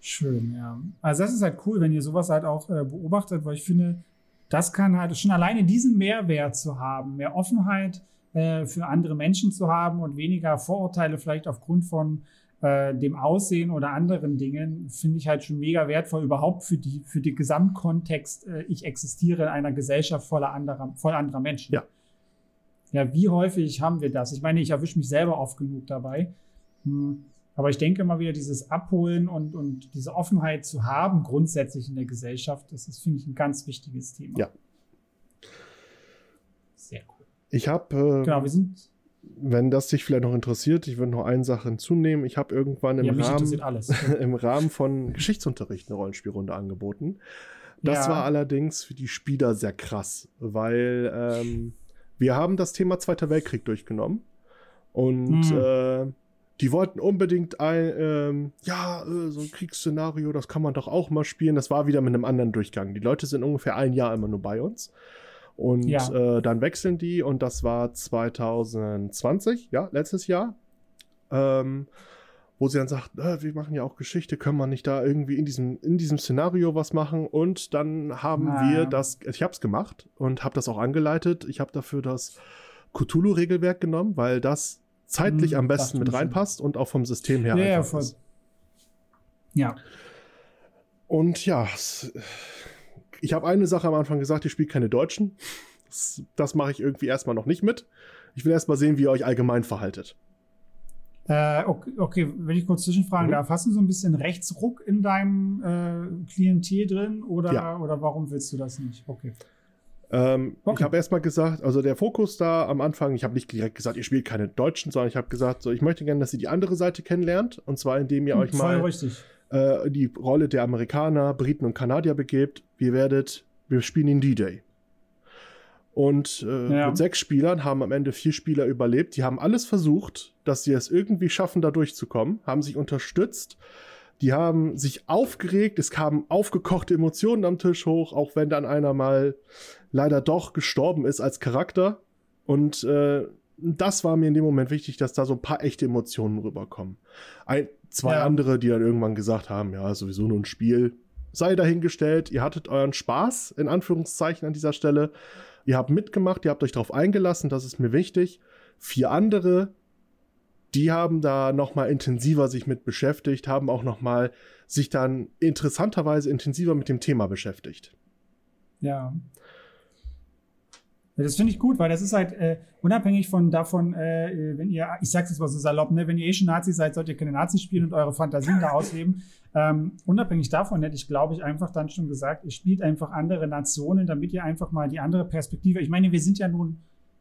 Schön, ja. Also das ist halt cool, wenn ihr sowas halt auch äh, beobachtet, weil ich finde, das kann halt schon alleine diesen Mehrwert zu haben, mehr Offenheit äh, für andere Menschen zu haben und weniger Vorurteile vielleicht aufgrund von äh, dem Aussehen oder anderen Dingen, finde ich halt schon mega wertvoll, überhaupt für die, für den Gesamtkontext, äh, ich existiere in einer Gesellschaft voller anderer, voll anderer Menschen. Ja. ja, wie häufig haben wir das? Ich meine, ich erwische mich selber oft genug dabei. Hm. Aber ich denke immer wieder, dieses Abholen und, und diese Offenheit zu haben, grundsätzlich in der Gesellschaft, das ist, finde ich, ein ganz wichtiges Thema. Ja. Sehr cool. Ich habe. Äh, Genau, wir sind. Wenn das dich vielleicht noch interessiert, ich würde noch eine Sache hinzunehmen. Ich habe irgendwann im, Ja, Rahmen, im Rahmen von Geschichtsunterricht eine Rollenspielrunde angeboten. Das Ja. war allerdings für die Spieler sehr krass, weil ähm, wir haben das Thema Zweiter Weltkrieg durchgenommen und Hm. äh, die wollten unbedingt ein, ähm, ja, äh, so ein Kriegsszenario, das kann man doch auch mal spielen. Das war wieder mit einem anderen Durchgang. Die Leute sind ungefähr ein Jahr immer nur bei uns. Und Ja. äh, dann wechseln die und das war 2020, ja, letztes Jahr. Ähm, wo sie dann sagt, äh, wir machen ja auch Geschichte, können wir nicht da irgendwie in diesem, in diesem Szenario was machen? Und dann haben Ah. wir das, ich habe es gemacht und habe das auch angeleitet. Ich habe dafür das Cthulhu-Regelwerk genommen, weil das zeitlich Hm, am besten mit reinpasst und auch vom System her Ja, ja, voll. ist. Ja. Und ja, es, ich habe eine Sache am Anfang gesagt, ich spiele keine Deutschen. Das, das mache ich irgendwie erstmal noch nicht mit. Ich will erstmal sehen, wie ihr euch allgemein verhaltet. Äh, okay, okay, wenn ich kurz zwischenfragen Mhm. darf, hast du so ein bisschen Rechtsruck in deinem äh, Klientel drin oder, Ja. oder warum willst du das nicht? Okay. Ähm, Okay. Ich habe erstmal gesagt, also der Fokus da am Anfang, ich habe nicht direkt gesagt, ihr spielt keine Deutschen, sondern ich habe gesagt, so, ich möchte gerne, dass ihr die andere Seite kennenlernt. Und zwar, indem ihr euch Hm, Voll mal richtig. Äh, die Rolle der Amerikaner, Briten und Kanadier begebt. Wir werdet, wir spielen den D-Day. Und äh, Ja. mit sechs Spielern haben am Ende vier Spieler überlebt. Die haben alles versucht, dass sie es irgendwie schaffen, da durchzukommen, haben sich unterstützt. Die haben sich aufgeregt, es kamen aufgekochte Emotionen am Tisch hoch, auch wenn dann einer mal leider doch gestorben ist als Charakter. Und äh, das war mir in dem Moment wichtig, dass da so ein paar echte Emotionen rüberkommen. Ein, zwei Ja. andere, die dann irgendwann gesagt haben, ja, sowieso nur ein Spiel. Sei dahingestellt, ihr hattet euren Spaß, in Anführungszeichen an dieser Stelle. Ihr habt mitgemacht, ihr habt euch darauf eingelassen, das ist mir wichtig. Vier andere, die haben da noch mal intensiver sich mit beschäftigt, haben auch noch mal sich dann interessanterweise intensiver mit dem Thema beschäftigt. Ja. Das finde ich gut, weil das ist halt äh, unabhängig von davon, äh, wenn ihr, ich sag's jetzt mal so salopp, ne, wenn ihr eh schon Nazis seid, sollt ihr keine Nazis spielen und eure Fantasien da ausleben. Ähm, unabhängig davon hätte ich, glaube ich, einfach dann schon gesagt, ihr spielt einfach andere Nationen, damit ihr einfach mal die andere Perspektive. Ich meine, wir sind ja nun,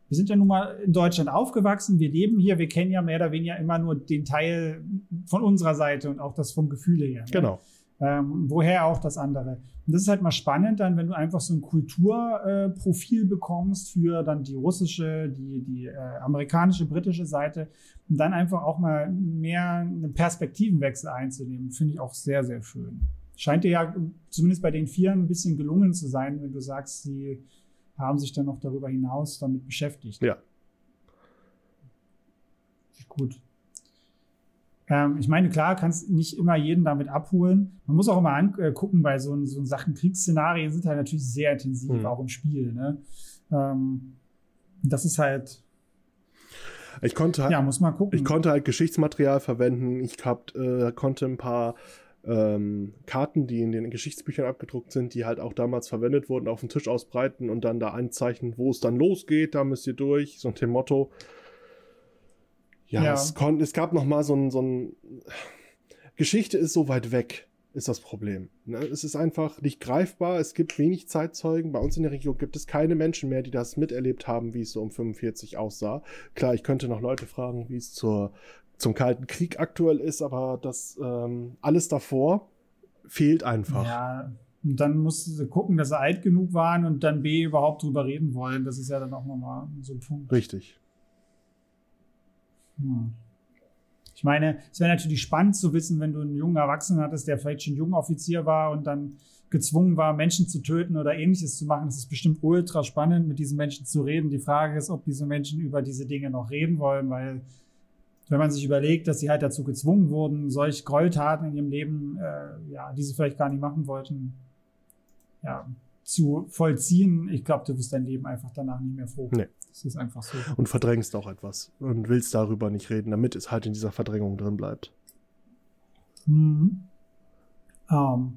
wir sind ja nun mal in Deutschland aufgewachsen, wir leben hier, wir kennen ja mehr oder weniger immer nur den Teil von unserer Seite und auch das vom Gefühle her. Ne? Genau. Ähm, woher auch das andere. Und das ist halt mal spannend dann, wenn du einfach so ein Kulturprofil äh, bekommst für dann die russische, die, die äh, amerikanische, britische Seite und dann einfach auch mal mehr einen Perspektivenwechsel einzunehmen, finde ich auch sehr, sehr schön. Scheint dir ja zumindest bei den Vieren ein bisschen gelungen zu sein, wenn du sagst, sie haben sich dann noch darüber hinaus damit beschäftigt. Ja. Gut. Ähm, ich meine, klar, kannst nicht immer jeden damit abholen. Man muss auch immer angucken, bei so, so Sachen, Kriegsszenarien sind halt natürlich sehr intensiv, Mhm. auch im Spiel. Ne? Ähm, das ist halt, Ich konnte, ja, muss man gucken. ich konnte halt Geschichtsmaterial verwenden. Ich hab, äh, konnte ein paar ähm, Karten, die in den Geschichtsbüchern abgedruckt sind, die halt auch damals verwendet wurden, auf den Tisch ausbreiten und dann da einzeichnen, wo es dann losgeht. Da müsst ihr durch. So ein dem Motto. Ja, Ja. Es, kon es gab noch mal so ein, so ein Geschichte ist so weit weg, ist das Problem. Ne? Es ist einfach nicht greifbar. Es gibt wenig Zeitzeugen. Bei uns in der Region gibt es keine Menschen mehr, die das miterlebt haben, wie es so um 45 aussah. Klar, ich könnte noch Leute fragen, wie es zur, zum Kalten Krieg aktuell ist, aber das ähm, alles davor fehlt einfach. Ja, und dann musst du gucken, dass sie alt genug waren und dann B überhaupt drüber reden wollen. Das ist ja dann auch nochmal so ein Punkt. Richtig. Hm. Ich meine, es wäre natürlich spannend zu wissen, wenn du einen jungen Erwachsenen hattest, der vielleicht schon Jungoffizier war und dann gezwungen war, Menschen zu töten oder ähnliches zu machen. Das ist bestimmt ultra spannend, mit diesen Menschen zu reden. Die Frage ist, ob diese Menschen über diese Dinge noch reden wollen, weil wenn man sich überlegt, dass sie halt dazu gezwungen wurden, solch Gräueltaten in ihrem Leben, äh, ja, die sie vielleicht gar nicht machen wollten, ja, zu vollziehen, ich glaube, du wirst dein Leben einfach danach nicht mehr froh. Nee. Das ist einfach so. Und verdrängst auch etwas und willst darüber nicht reden, damit es halt in dieser Verdrängung drin bleibt. Mhm. Ähm,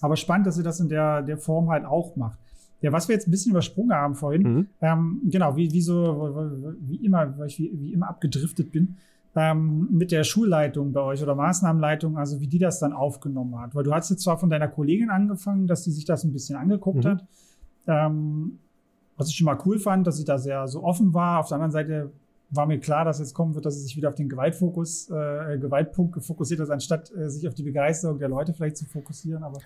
aber spannend, dass ihr das in der, der Form halt auch macht. Ja, was wir jetzt ein bisschen übersprungen haben vorhin, Mhm. ähm, genau, wie, wie so, wie immer, weil ich wie, wie immer abgedriftet bin, ähm, mit der Schulleitung bei euch oder Maßnahmenleitung, also wie die das dann aufgenommen hat. Weil du hast jetzt zwar von deiner Kollegin angefangen, dass die sich das ein bisschen angeguckt Mhm. hat, ähm, was ich schon mal cool fand, dass sie da sehr so offen war. Auf der anderen Seite war mir klar, dass jetzt kommen wird, dass sie sich wieder auf den Gewaltfokus, äh, Gewaltpunkt fokussiert hat, anstatt äh, sich auf die Begeisterung der Leute vielleicht zu fokussieren. Aber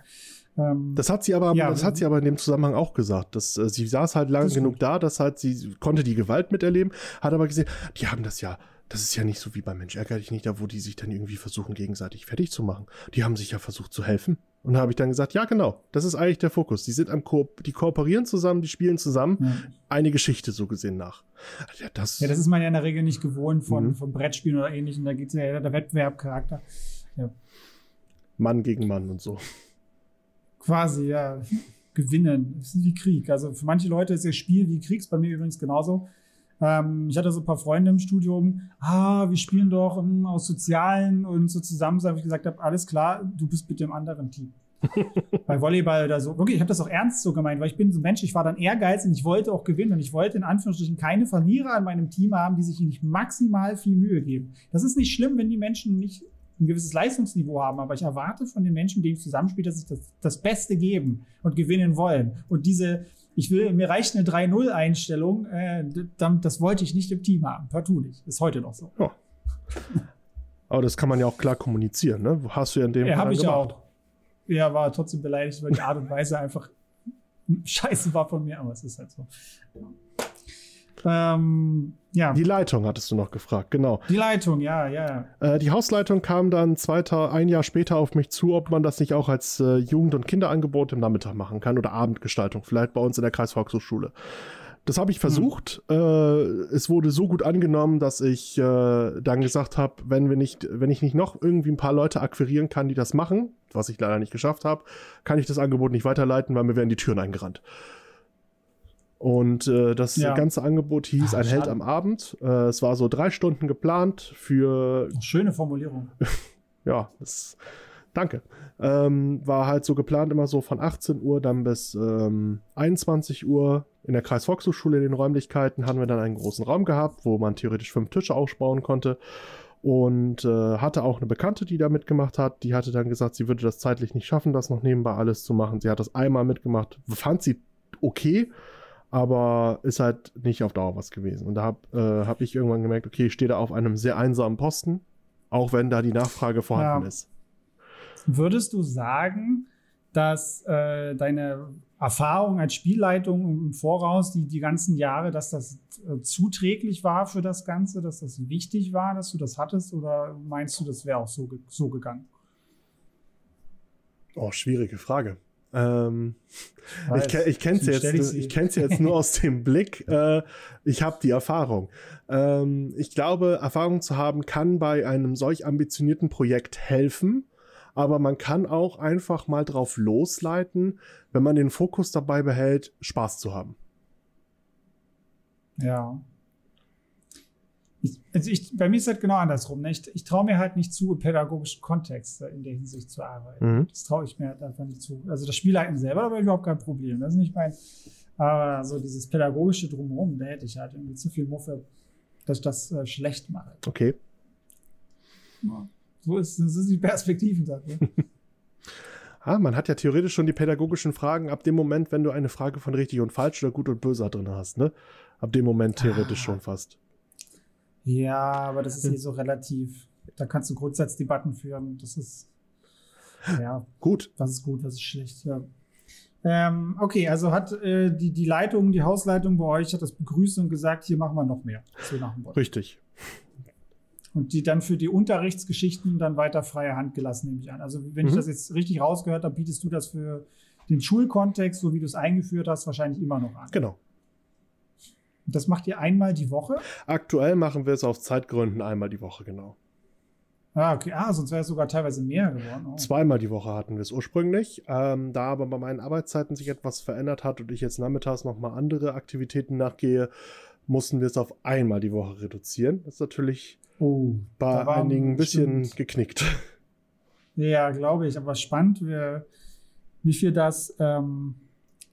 ähm, Das hat sie aber, Ja. das hat sie aber in dem Zusammenhang auch gesagt. Dass, äh, sie saß halt lange genug gut. da, dass halt sie konnte die Gewalt miterleben, hat aber gesehen, die haben das ja, das ist ja nicht so wie bei Mensch ärger dich nicht, da wo die sich dann irgendwie versuchen, gegenseitig fertig zu machen. Die haben sich ja versucht zu helfen. Und da habe ich dann gesagt, ja genau, das ist eigentlich der Fokus. Die sind am Ko die kooperieren zusammen, die spielen zusammen ja. eine Geschichte so gesehen nach. Ja, das, Ja, das ist man ja in der Regel nicht gewohnt von, Mhm. von Brettspielen oder ähnlichem. Da geht es ja der Wettbewerbcharakter. Mann gegen Mann und so. Quasi, ja. Gewinnen. Das ist wie Krieg. Also für manche Leute ist das Spiel wie Kriegs, bei mir übrigens genauso. Ähm, ich hatte so ein paar Freunde im Studium, ah, wir spielen doch ähm, aus Sozialen und so zusammen, so habe ich gesagt habe, alles klar, du bist bitte im anderen Team. Bei Volleyball oder so. Wirklich, ich habe das auch ernst so gemeint, weil ich bin so ein Mensch, ich war dann ehrgeizig und ich wollte auch gewinnen und ich wollte in Anführungsstrichen keine Verlierer in meinem Team haben, die sich nicht maximal viel Mühe geben. Das ist nicht schlimm, wenn die Menschen nicht ein gewisses Leistungsniveau haben, aber ich erwarte von den Menschen, mit denen ich zusammenspiele, dass sie das, das Beste geben und gewinnen wollen. Und diese, ich will, mir reicht eine 3-0-Einstellung, äh, das wollte ich nicht im Team haben. Partout nicht. Ist heute noch so. Aber das kann man ja auch klar kommunizieren, ne? Hast du ja in dem Ja, Fall habe ich gemacht. auch. Ja, war trotzdem beleidigt, weil die Art und Weise einfach scheiße war von mir, aber es ist halt so. Ähm, ja, Die die, Leitung hattest du noch gefragt, genau. Leitung, ja, ja. Äh, die Hausleitung kam dann zwei, Ta- ein Jahr später auf mich zu, ob man das nicht auch als äh, Jugend- und Kinderangebot im Nachmittag machen kann oder Abendgestaltung, vielleicht bei uns in der Kreisvolkshochschule. Das habe ich versucht. Äh, es wurde so gut angenommen, dass ich äh, dann gesagt habe, wenn wir nicht, wenn ich nicht noch irgendwie ein paar Leute akquirieren kann, die das machen, was ich leider nicht geschafft habe, kann ich das Angebot nicht weiterleiten, weil mir werden die Türen eingerannt. Und äh, das Ja. ganze Angebot hieß Ah, ein Held am Abend. Äh, es war so drei Stunden geplant für Schöne Formulierung. ja, das, danke. Ähm, war halt so geplant, immer so von 18 Uhr dann bis ähm, 21 Uhr in der Kreisvolkshochschule in den Räumlichkeiten haben wir dann einen großen Raum gehabt, wo man theoretisch fünf Tische aufbauen konnte. Und äh, hatte auch eine Bekannte, die da mitgemacht hat. Die hatte dann gesagt, sie würde das zeitlich nicht schaffen, das noch nebenbei alles zu machen. Sie hat das einmal mitgemacht, fand sie okay, aber ist halt nicht auf Dauer was gewesen. Und da habe äh, hab ich irgendwann gemerkt, okay, ich stehe da auf einem sehr einsamen Posten, auch wenn da die Nachfrage vorhanden Ja. ist. Würdest du sagen, dass äh, deine Erfahrung als Spielleitung im Voraus, die, die ganzen Jahre, dass das äh, zuträglich war für das Ganze, dass das wichtig war, dass du das hattest? Oder meinst du, das wäre auch so, so gegangen? Oh, schwierige Frage. Ähm, ich ich kenne es deswegen jetzt, sie. ich kenn's jetzt nur aus dem Blick. Äh, ich habe die Erfahrung. Ähm, ich glaube, Erfahrung zu haben kann bei einem solch ambitionierten Projekt helfen, aber man kann auch einfach mal drauf losleiten, wenn man den Fokus dabei behält, Spaß zu haben. Ja. Ich, also ich, bei mir ist es halt genau andersrum. Ne? Ich, ich traue mir halt nicht zu, im pädagogischen Kontext in der Hinsicht zu arbeiten. Mhm. Das traue ich mir halt einfach nicht zu. Also das Spielleiten selber, da habe ich überhaupt kein Problem. Das ist nicht mein. Aber so dieses pädagogische Drumherum, da hätte ich halt irgendwie zu viel Muffe, dass ich das äh, schlecht mache. Okay. Ja. So ist, das ist die Perspektiven da. Ne? Ah, man hat ja theoretisch schon die pädagogischen Fragen ab dem Moment, wenn du eine Frage von richtig und falsch oder gut und böse drin hast, ne? Ab dem Moment theoretisch Ah. schon fast. Ja, aber das ist eh so relativ. Da kannst du Grundsatzdebatten führen. Das ist. Ja, Gut. Was ist gut, was ist schlecht, ja. Ähm, okay, also hat äh, die, die Leitung, die Hausleitung bei euch hat das begrüßt und gesagt, hier machen wir noch mehr. So nach dem. Richtig. Und die dann für die Unterrichtsgeschichten dann weiter freie Hand gelassen, nehme ich an. Also wenn ich Mhm. das jetzt richtig rausgehört habe, bietest du das für den Schulkontext, so wie du es eingeführt hast, wahrscheinlich immer noch an. Genau. Und das macht ihr einmal die Woche? Aktuell machen wir es aus Zeitgründen einmal die Woche, genau. Ah, okay. Ah, sonst wäre es sogar teilweise mehr geworden. Oh. Zweimal die Woche hatten wir es ursprünglich. Ähm, da aber bei meinen Arbeitszeiten sich etwas verändert hat und ich jetzt nachmittags nochmal andere Aktivitäten nachgehe, mussten wir es auf einmal die Woche reduzieren. Das ist natürlich Oh, bei einigen ein bisschen bestimmt- geknickt. Ja, glaube ich. Aber spannend, wie, wie viel das ähm,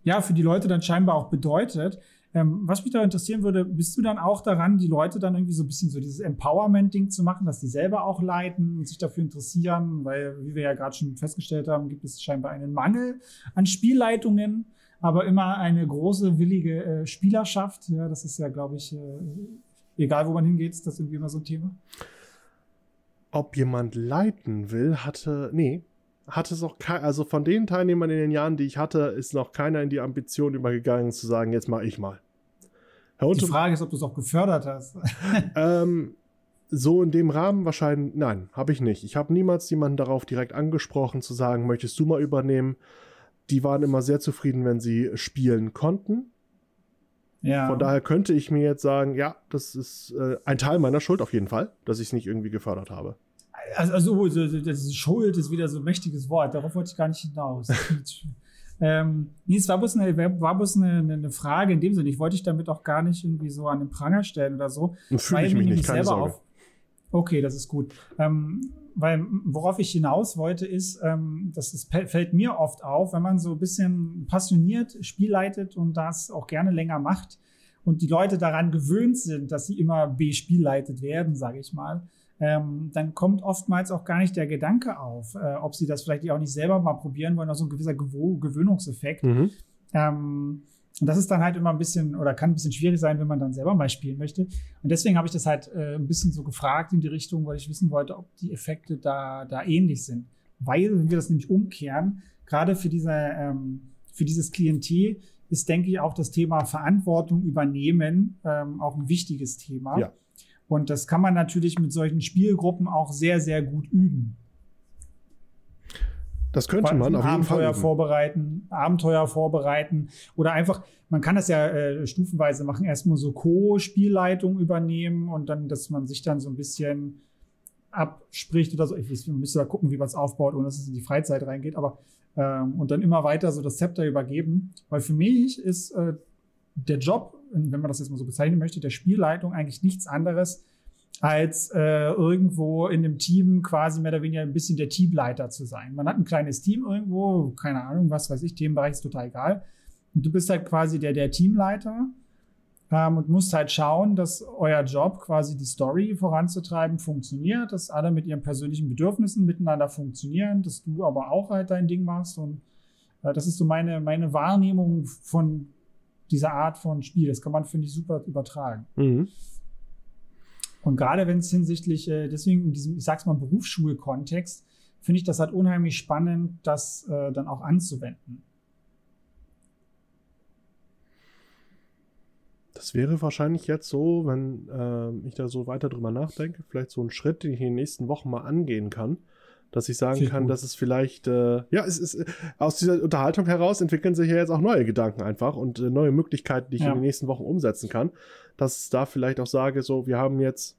ja, für die Leute dann scheinbar auch bedeutet. Ähm, was mich da interessieren würde, bist du dann auch daran, die Leute dann irgendwie so ein bisschen so dieses Empowerment-Ding zu machen, dass die selber auch leiten und sich dafür interessieren, weil, wie wir ja gerade schon festgestellt haben, gibt es scheinbar einen Mangel an Spielleitungen, aber immer eine große, willige äh, Spielerschaft. Ja, das ist ja, glaube ich, äh, egal wo man hingeht, ist das irgendwie immer so ein Thema. Ob jemand leiten will, hatte, nee, hatte es auch kein, also von den Teilnehmern in den Jahren, die ich hatte, ist noch keiner in die Ambition übergegangen zu sagen, jetzt mache ich mal. die Frage ist, ob du es auch gefördert hast. ähm, so in dem Rahmen wahrscheinlich, nein, habe ich nicht. Ich habe niemals jemanden darauf direkt angesprochen, zu sagen, möchtest du mal übernehmen? Die waren immer sehr zufrieden, wenn sie spielen konnten. Ja. Von daher könnte ich mir jetzt sagen, ja, das ist äh, ein Teil meiner Schuld auf jeden Fall, dass ich es nicht irgendwie gefördert habe. Also, also das ist Schuld ist wieder so ein mächtiges Wort. Darauf wollte ich gar nicht hinaus. ähm, nee, es war bloß, eine, war bloß eine, eine, Frage in dem Sinne. Ich wollte dich damit auch gar nicht irgendwie so an den Pranger stellen oder so. Fühle ich mich nicht, keine Sorge. Auf, okay, das ist gut. Ähm, weil worauf ich hinaus wollte, ist, ähm, dass es fällt mir oft auf, wenn man so ein bisschen passioniert Spiel leitet und das auch gerne länger macht und die Leute daran gewöhnt sind, dass sie immer B-Spiel leitet werden, sage ich mal, ähm, dann kommt oftmals auch gar nicht der Gedanke auf, äh, ob sie das vielleicht auch nicht selber mal probieren wollen, also ein gewisser Gew Gewöhnungseffekt. Mhm. Ähm, und das ist dann halt immer ein bisschen oder kann ein bisschen schwierig sein, wenn man dann selber mal spielen möchte. Und deswegen habe ich das halt äh, ein bisschen so gefragt in die Richtung, weil ich wissen wollte, ob die Effekte da, da ähnlich sind. Weil, wenn wir das nämlich umkehren, gerade für diese, ähm, für dieses Klientel ist, denke ich, auch das Thema Verantwortung übernehmen ähm, auch ein wichtiges Thema. Ja. Und das kann man natürlich mit solchen Spielgruppen auch sehr, sehr gut üben. Das könnte man auf jeden Abenteuer Fall vorbereiten, Abenteuer vorbereiten oder einfach, man kann das ja äh, stufenweise machen, erstmal so Co-Spielleitung übernehmen und dann, dass man sich dann so ein bisschen abspricht oder so. Ich weiß, man müsste da gucken, wie man es aufbaut, ohne dass es in die Freizeit reingeht, aber ähm, und dann immer weiter so das Zepter übergeben. Weil für mich ist äh, der Job wenn man das jetzt mal so bezeichnen möchte, der Spielleitung eigentlich nichts anderes als äh, irgendwo in einem Team quasi mehr oder weniger ein bisschen der Teamleiter zu sein. Man hat ein kleines Team irgendwo, keine Ahnung, was weiß ich, Themenbereich ist total egal. Und du bist halt quasi der, der Teamleiter ähm, und musst halt schauen, dass euer Job quasi die Story voranzutreiben funktioniert, dass alle mit ihren persönlichen Bedürfnissen miteinander funktionieren, dass du aber auch halt dein Ding machst und äh, das ist so meine, meine Wahrnehmung von dieser Art von Spiel. Das kann man, finde ich, super übertragen. Mhm. Und gerade wenn es hinsichtlich, äh, deswegen in diesem, ich sag's mal, Berufsschulkontext, finde ich das halt unheimlich spannend, das äh, dann auch anzuwenden. Das wäre wahrscheinlich jetzt so, wenn äh, ich da so weiter drüber nachdenke, vielleicht so ein Schritt, den ich in den nächsten Wochen mal angehen kann dass ich sagen kann, gut. dass es vielleicht, äh, ja, es ist, aus dieser Unterhaltung heraus entwickeln sich ja jetzt auch neue Gedanken einfach und äh, neue Möglichkeiten, die ich ja. in den nächsten Wochen umsetzen kann. Dass ich da vielleicht auch sage, so, wir haben jetzt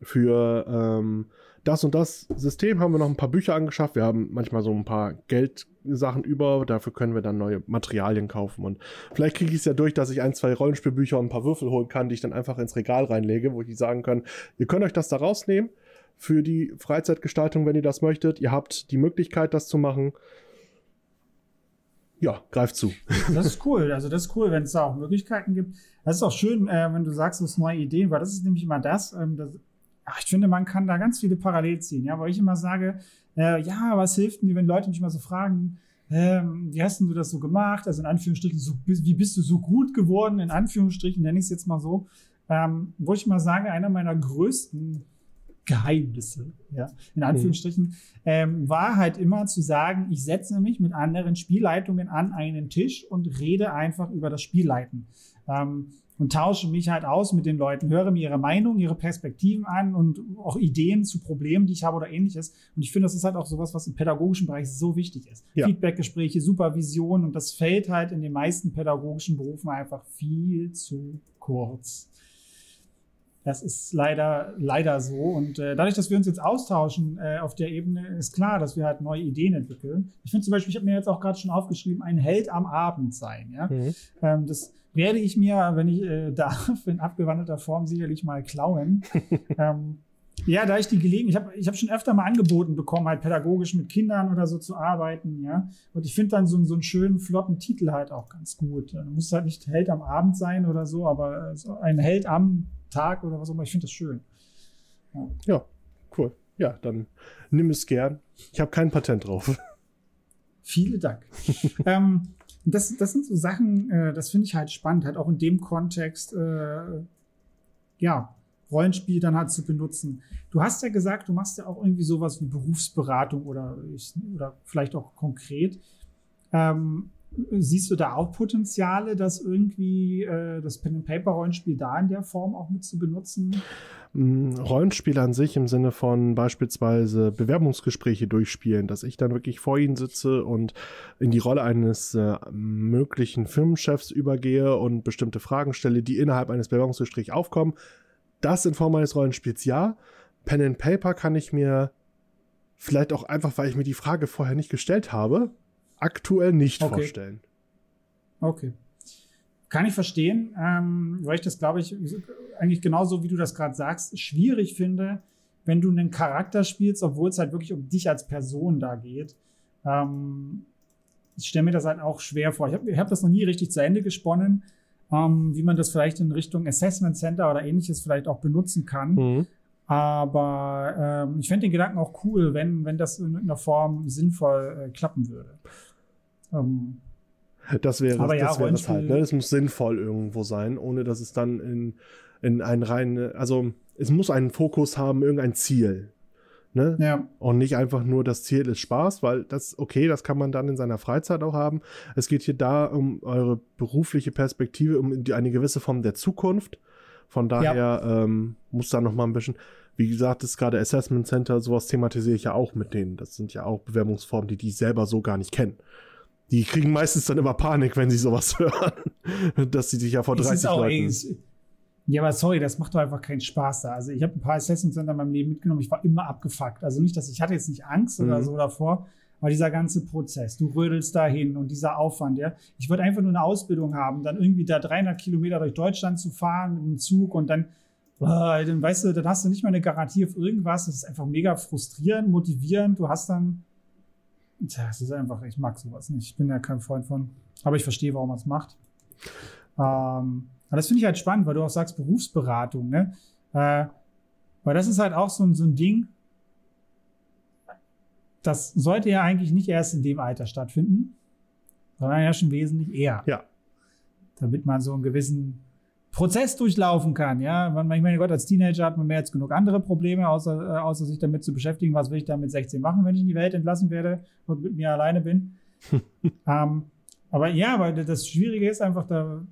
für ähm, das und das System haben wir noch ein paar Bücher angeschafft. Wir haben manchmal so ein paar Geldsachen über. Dafür können wir dann neue Materialien kaufen. Und vielleicht kriege ich es ja durch, dass ich ein, zwei Rollenspielbücher und ein paar Würfel holen kann, die ich dann einfach ins Regal reinlege, wo ich sagen kann, ihr könnt euch das da rausnehmen für die Freizeitgestaltung, wenn ihr das möchtet. Ihr habt die Möglichkeit, das zu machen. Ja, greift zu. Das ist cool. Also das ist cool, wenn es da auch Möglichkeiten gibt. Das ist auch schön, äh, wenn du sagst, es neue Ideen, weil das ist nämlich immer das, ähm, das ach, ich finde, man kann da ganz viele Parallel ziehen. Ja, weil ich immer sage, äh, ja, was hilft mir, wenn Leute mich mal so fragen, ähm, wie hast du das so gemacht? Also in Anführungsstrichen, so, wie bist du so gut geworden? In Anführungsstrichen nenne ich es jetzt mal so. Ähm, wo ich mal sage, einer meiner größten Geheimnisse, ja, in Anführungsstrichen, mhm. ähm, war halt immer zu sagen, ich setze mich mit anderen Spielleitungen an einen Tisch und rede einfach über das Spielleiten. Ähm, und tausche mich halt aus mit den Leuten, höre mir ihre Meinung, ihre Perspektiven an und auch Ideen zu Problemen, die ich habe oder ähnliches. Und ich finde, das ist halt auch sowas, was im pädagogischen Bereich so wichtig ist. Ja. Feedbackgespräche, Supervision und das fällt halt in den meisten pädagogischen Berufen einfach viel zu kurz. Das ist leider, leider so. Und äh, dadurch, dass wir uns jetzt austauschen äh, auf der Ebene, ist klar, dass wir halt neue Ideen entwickeln. Ich finde zum Beispiel, ich habe mir jetzt auch gerade schon aufgeschrieben, ein Held am Abend sein. Ja? Mhm. Ähm, das werde ich mir, wenn ich äh, darf, in abgewandelter Form sicherlich mal klauen. ähm, Ja, da ich die Gelegenheit, ich habe ich hab schon öfter mal angeboten bekommen, halt pädagogisch mit Kindern oder so zu arbeiten, ja. Und ich finde dann so, so einen schönen, flotten Titel halt auch ganz gut. Du musst halt nicht Held am Abend sein oder so, aber so ein Held am Tag oder was auch immer, ich finde das schön. Ja. ja, cool. Ja, dann nimm es gern. Ich habe kein Patent drauf. Vielen Dank. ähm, das, das sind so Sachen, äh, das finde ich halt spannend, halt auch in dem Kontext, äh, ja, Rollenspiel dann halt zu benutzen. Du hast ja gesagt, du machst ja auch irgendwie sowas wie Berufsberatung oder, ich, oder vielleicht auch konkret. Ähm, siehst du da auch Potenziale, das irgendwie äh, das Pen-and-Paper-Rollenspiel da in der Form auch mit zu benutzen? Mm, Rollenspiel an sich im Sinne von beispielsweise Bewerbungsgespräche durchspielen, dass ich dann wirklich vor ihnen sitze und in die Rolle eines äh, möglichen Firmenchefs übergehe und bestimmte Fragen stelle, die innerhalb eines Bewerbungsgesprächs aufkommen. Das in Form eines Rollenspiels ja. Pen and Paper kann ich mir vielleicht auch einfach, weil ich mir die Frage vorher nicht gestellt habe, aktuell nicht okay. vorstellen. Okay. Kann ich verstehen, ähm, weil ich das, glaube ich, eigentlich genauso wie du das gerade sagst, schwierig finde, wenn du einen Charakter spielst, obwohl es halt wirklich um dich als Person da geht. Ähm, ich stelle mir das halt auch schwer vor. Ich habe hab das noch nie richtig zu Ende gesponnen, ähm, wie man das vielleicht in Richtung Assessment Center oder ähnliches vielleicht auch benutzen kann. Mhm. Aber ähm, ich fände den Gedanken auch cool, wenn, wenn das in irgendeiner Form sinnvoll äh, klappen würde. Ähm, das wäre aber das, ja, wäre es halt. Ne? Es muss sinnvoll irgendwo sein, ohne dass es dann in, in ein rein, also es muss einen Fokus haben, irgendein Ziel. Ne? Ja. Und nicht einfach nur das Ziel ist Spaß, weil das, okay, das kann man dann in seiner Freizeit auch haben. Es geht hier da um eure berufliche Perspektive, um eine gewisse Form der Zukunft. Von daher ja. ähm, muss da noch mal ein bisschen, wie gesagt, das ist gerade Assessment Center, sowas thematisiere ich ja auch mit denen. Das sind ja auch Bewerbungsformen, die die selber so gar nicht kennen. Die kriegen meistens dann immer Panik, wenn sie sowas hören, dass sie sich ja vor 30 auch, Leuten... Ja, aber sorry, das macht doch einfach keinen Spaß da. Also ich habe ein paar Assessment Center in meinem Leben mitgenommen, ich war immer abgefuckt. Also nicht, dass ich hatte jetzt nicht Angst mhm. oder so davor, aber dieser ganze Prozess, du rödelst dahin und dieser Aufwand, ja. Ich wollte einfach nur eine Ausbildung haben, dann irgendwie da 300 Kilometer durch Deutschland zu fahren mit dem Zug und dann, äh, dann weißt du, dann hast du nicht mal eine Garantie auf irgendwas. Das ist einfach mega frustrierend, motivierend. Du hast dann Tja, es ist einfach, ich mag sowas nicht. Ich bin ja kein Freund von. Aber ich verstehe, warum man es macht. Ähm, das finde ich halt spannend, weil du auch sagst Berufsberatung, ne? Äh, weil das ist halt auch so, so ein Ding, das sollte ja eigentlich nicht erst in dem Alter stattfinden, sondern ja schon wesentlich eher. Ja. Damit man so einen gewissen Prozess durchlaufen kann. Ja, ich meine Gott, als Teenager hat man mehr als genug andere Probleme, außer, äh, außer sich damit zu beschäftigen, was will ich da mit 16 machen, wenn ich in die Welt entlassen werde und mit mir alleine bin. ähm, aber ja, aber das Schwierige ist einfach, da,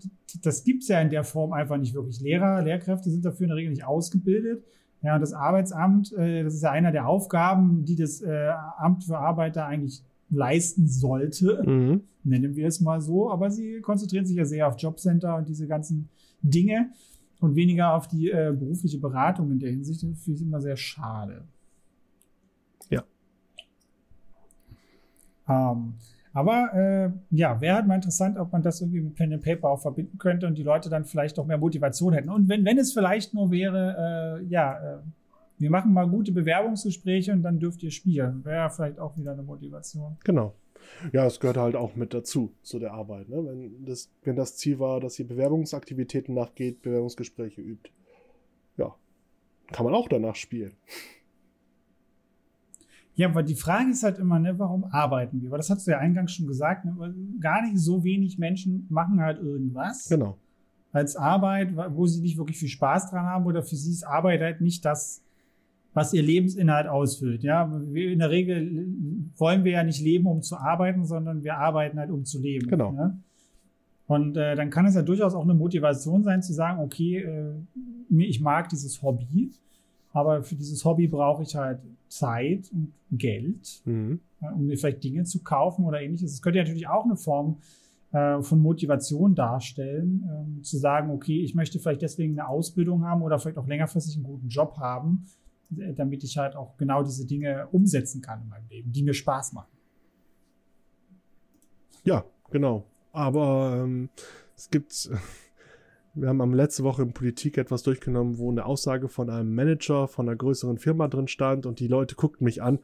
das gibt es ja in der Form einfach nicht wirklich. Lehrer, Lehrkräfte sind dafür in der Regel nicht ausgebildet. Ja, und das Arbeitsamt, äh, das ist ja einer der Aufgaben, die das äh, Amt für Arbeiter eigentlich leisten sollte, mhm. nennen wir es mal so. Aber sie konzentrieren sich ja sehr auf Jobcenter und diese ganzen Dinge und weniger auf die äh, berufliche Beratung in der Hinsicht. Das finde ich immer sehr schade. Ja. Ähm, aber äh, ja, wäre halt mal interessant, ob man das irgendwie mit Pen and Paper auch verbinden könnte und die Leute dann vielleicht auch mehr Motivation hätten. Und wenn, wenn es vielleicht nur wäre, äh, ja, äh, wir machen mal gute Bewerbungsgespräche und dann dürft ihr spielen. Wäre vielleicht auch wieder eine Motivation. Genau. Ja, es gehört halt auch mit dazu, zu der Arbeit. Ne? Wenn, das, wenn das Ziel war, dass ihr Bewerbungsaktivitäten nachgeht, Bewerbungsgespräche übt, ja, kann man auch danach spielen. Ja, aber die Frage ist halt immer, ne, warum arbeiten wir? Weil das hast du ja eingangs schon gesagt, ne, gar nicht so wenig Menschen machen halt irgendwas. Genau. Als Arbeit, wo sie nicht wirklich viel Spaß dran haben oder für sie ist Arbeit halt nicht das, was ihr Lebensinhalt ausfüllt. Ja, in der Regel wollen wir ja nicht leben, um zu arbeiten, sondern wir arbeiten halt, um zu leben. Genau. Ja? Und äh, dann kann es ja durchaus auch eine Motivation sein, zu sagen, okay, äh, ich mag dieses Hobby, aber für dieses Hobby brauche ich halt Zeit und Geld, mhm. um mir vielleicht Dinge zu kaufen oder ähnliches. Es könnte ja natürlich auch eine Form äh, von Motivation darstellen, ähm, zu sagen, okay, ich möchte vielleicht deswegen eine Ausbildung haben oder vielleicht auch längerfristig einen guten Job haben, damit ich halt auch genau diese Dinge umsetzen kann in meinem Leben, die mir Spaß machen. Ja, genau. Aber ähm, es gibt Wir haben am letzte Woche in Politik etwas durchgenommen, wo eine Aussage von einem Manager von einer größeren Firma drin stand und die Leute guckten mich an.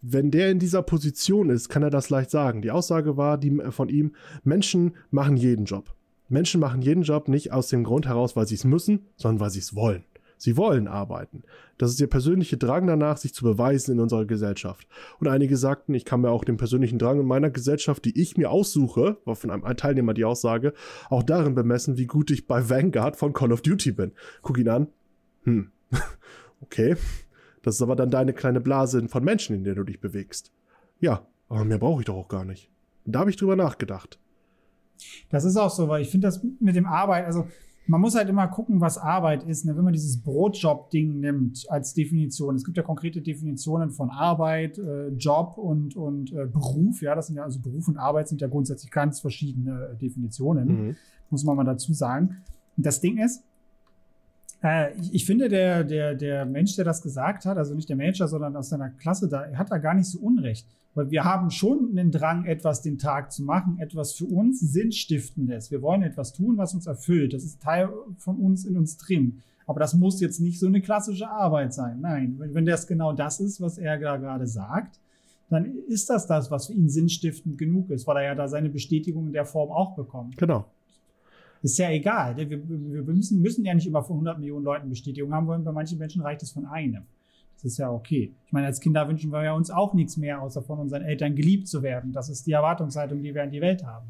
Wenn der in dieser Position ist, kann er das leicht sagen. Die Aussage war die, von ihm, Menschen machen jeden Job. Menschen machen jeden Job nicht aus dem Grund heraus, weil sie es müssen, sondern weil sie es wollen. Sie wollen arbeiten. Das ist ihr persönlicher Drang danach, sich zu beweisen in unserer Gesellschaft. Und einige sagten, ich kann mir auch den persönlichen Drang in meiner Gesellschaft, die ich mir aussuche, war von einem Teilnehmer die Aussage, auch darin bemessen, wie gut ich bei Vanguard von Call of Duty bin. Guck ihn an. Hm. okay. Das ist aber dann deine kleine Blase von Menschen, in der du dich bewegst. Ja, aber mehr brauche ich doch auch gar nicht. Da habe ich drüber nachgedacht. Das ist auch so, weil ich finde das mit dem Arbeit, also man muss halt immer gucken, was Arbeit ist. Ne? Wenn man dieses Brotjob-Ding nimmt als Definition. Es gibt ja konkrete Definitionen von Arbeit, äh, Job und, und äh, Beruf. Ja, das sind ja also Beruf und Arbeit sind ja grundsätzlich ganz verschiedene Definitionen, mhm. muss man mal dazu sagen. Und das Ding ist, ich, ich, finde, der, der, der Mensch, der das gesagt hat, also nicht der Manager, sondern aus seiner Klasse, da hat er gar nicht so Unrecht. Weil wir haben schon einen Drang, etwas den Tag zu machen, etwas für uns Sinnstiftendes. Wir wollen etwas tun, was uns erfüllt. Das ist Teil von uns in uns drin. Aber das muss jetzt nicht so eine klassische Arbeit sein. Nein, wenn das genau das ist, was er da gerade sagt, dann ist das das, was für ihn sinnstiftend genug ist, weil er ja da seine Bestätigung in der Form auch bekommt. Genau. Ist ja egal. Wir, wir müssen, müssen ja nicht immer von 100 Millionen Leuten Bestätigung haben wollen. Bei manchen Menschen reicht es von einem. Das ist ja okay. Ich meine, als Kinder wünschen wir ja uns auch nichts mehr, außer von unseren Eltern geliebt zu werden. Das ist die Erwartungshaltung, die wir an die Welt haben.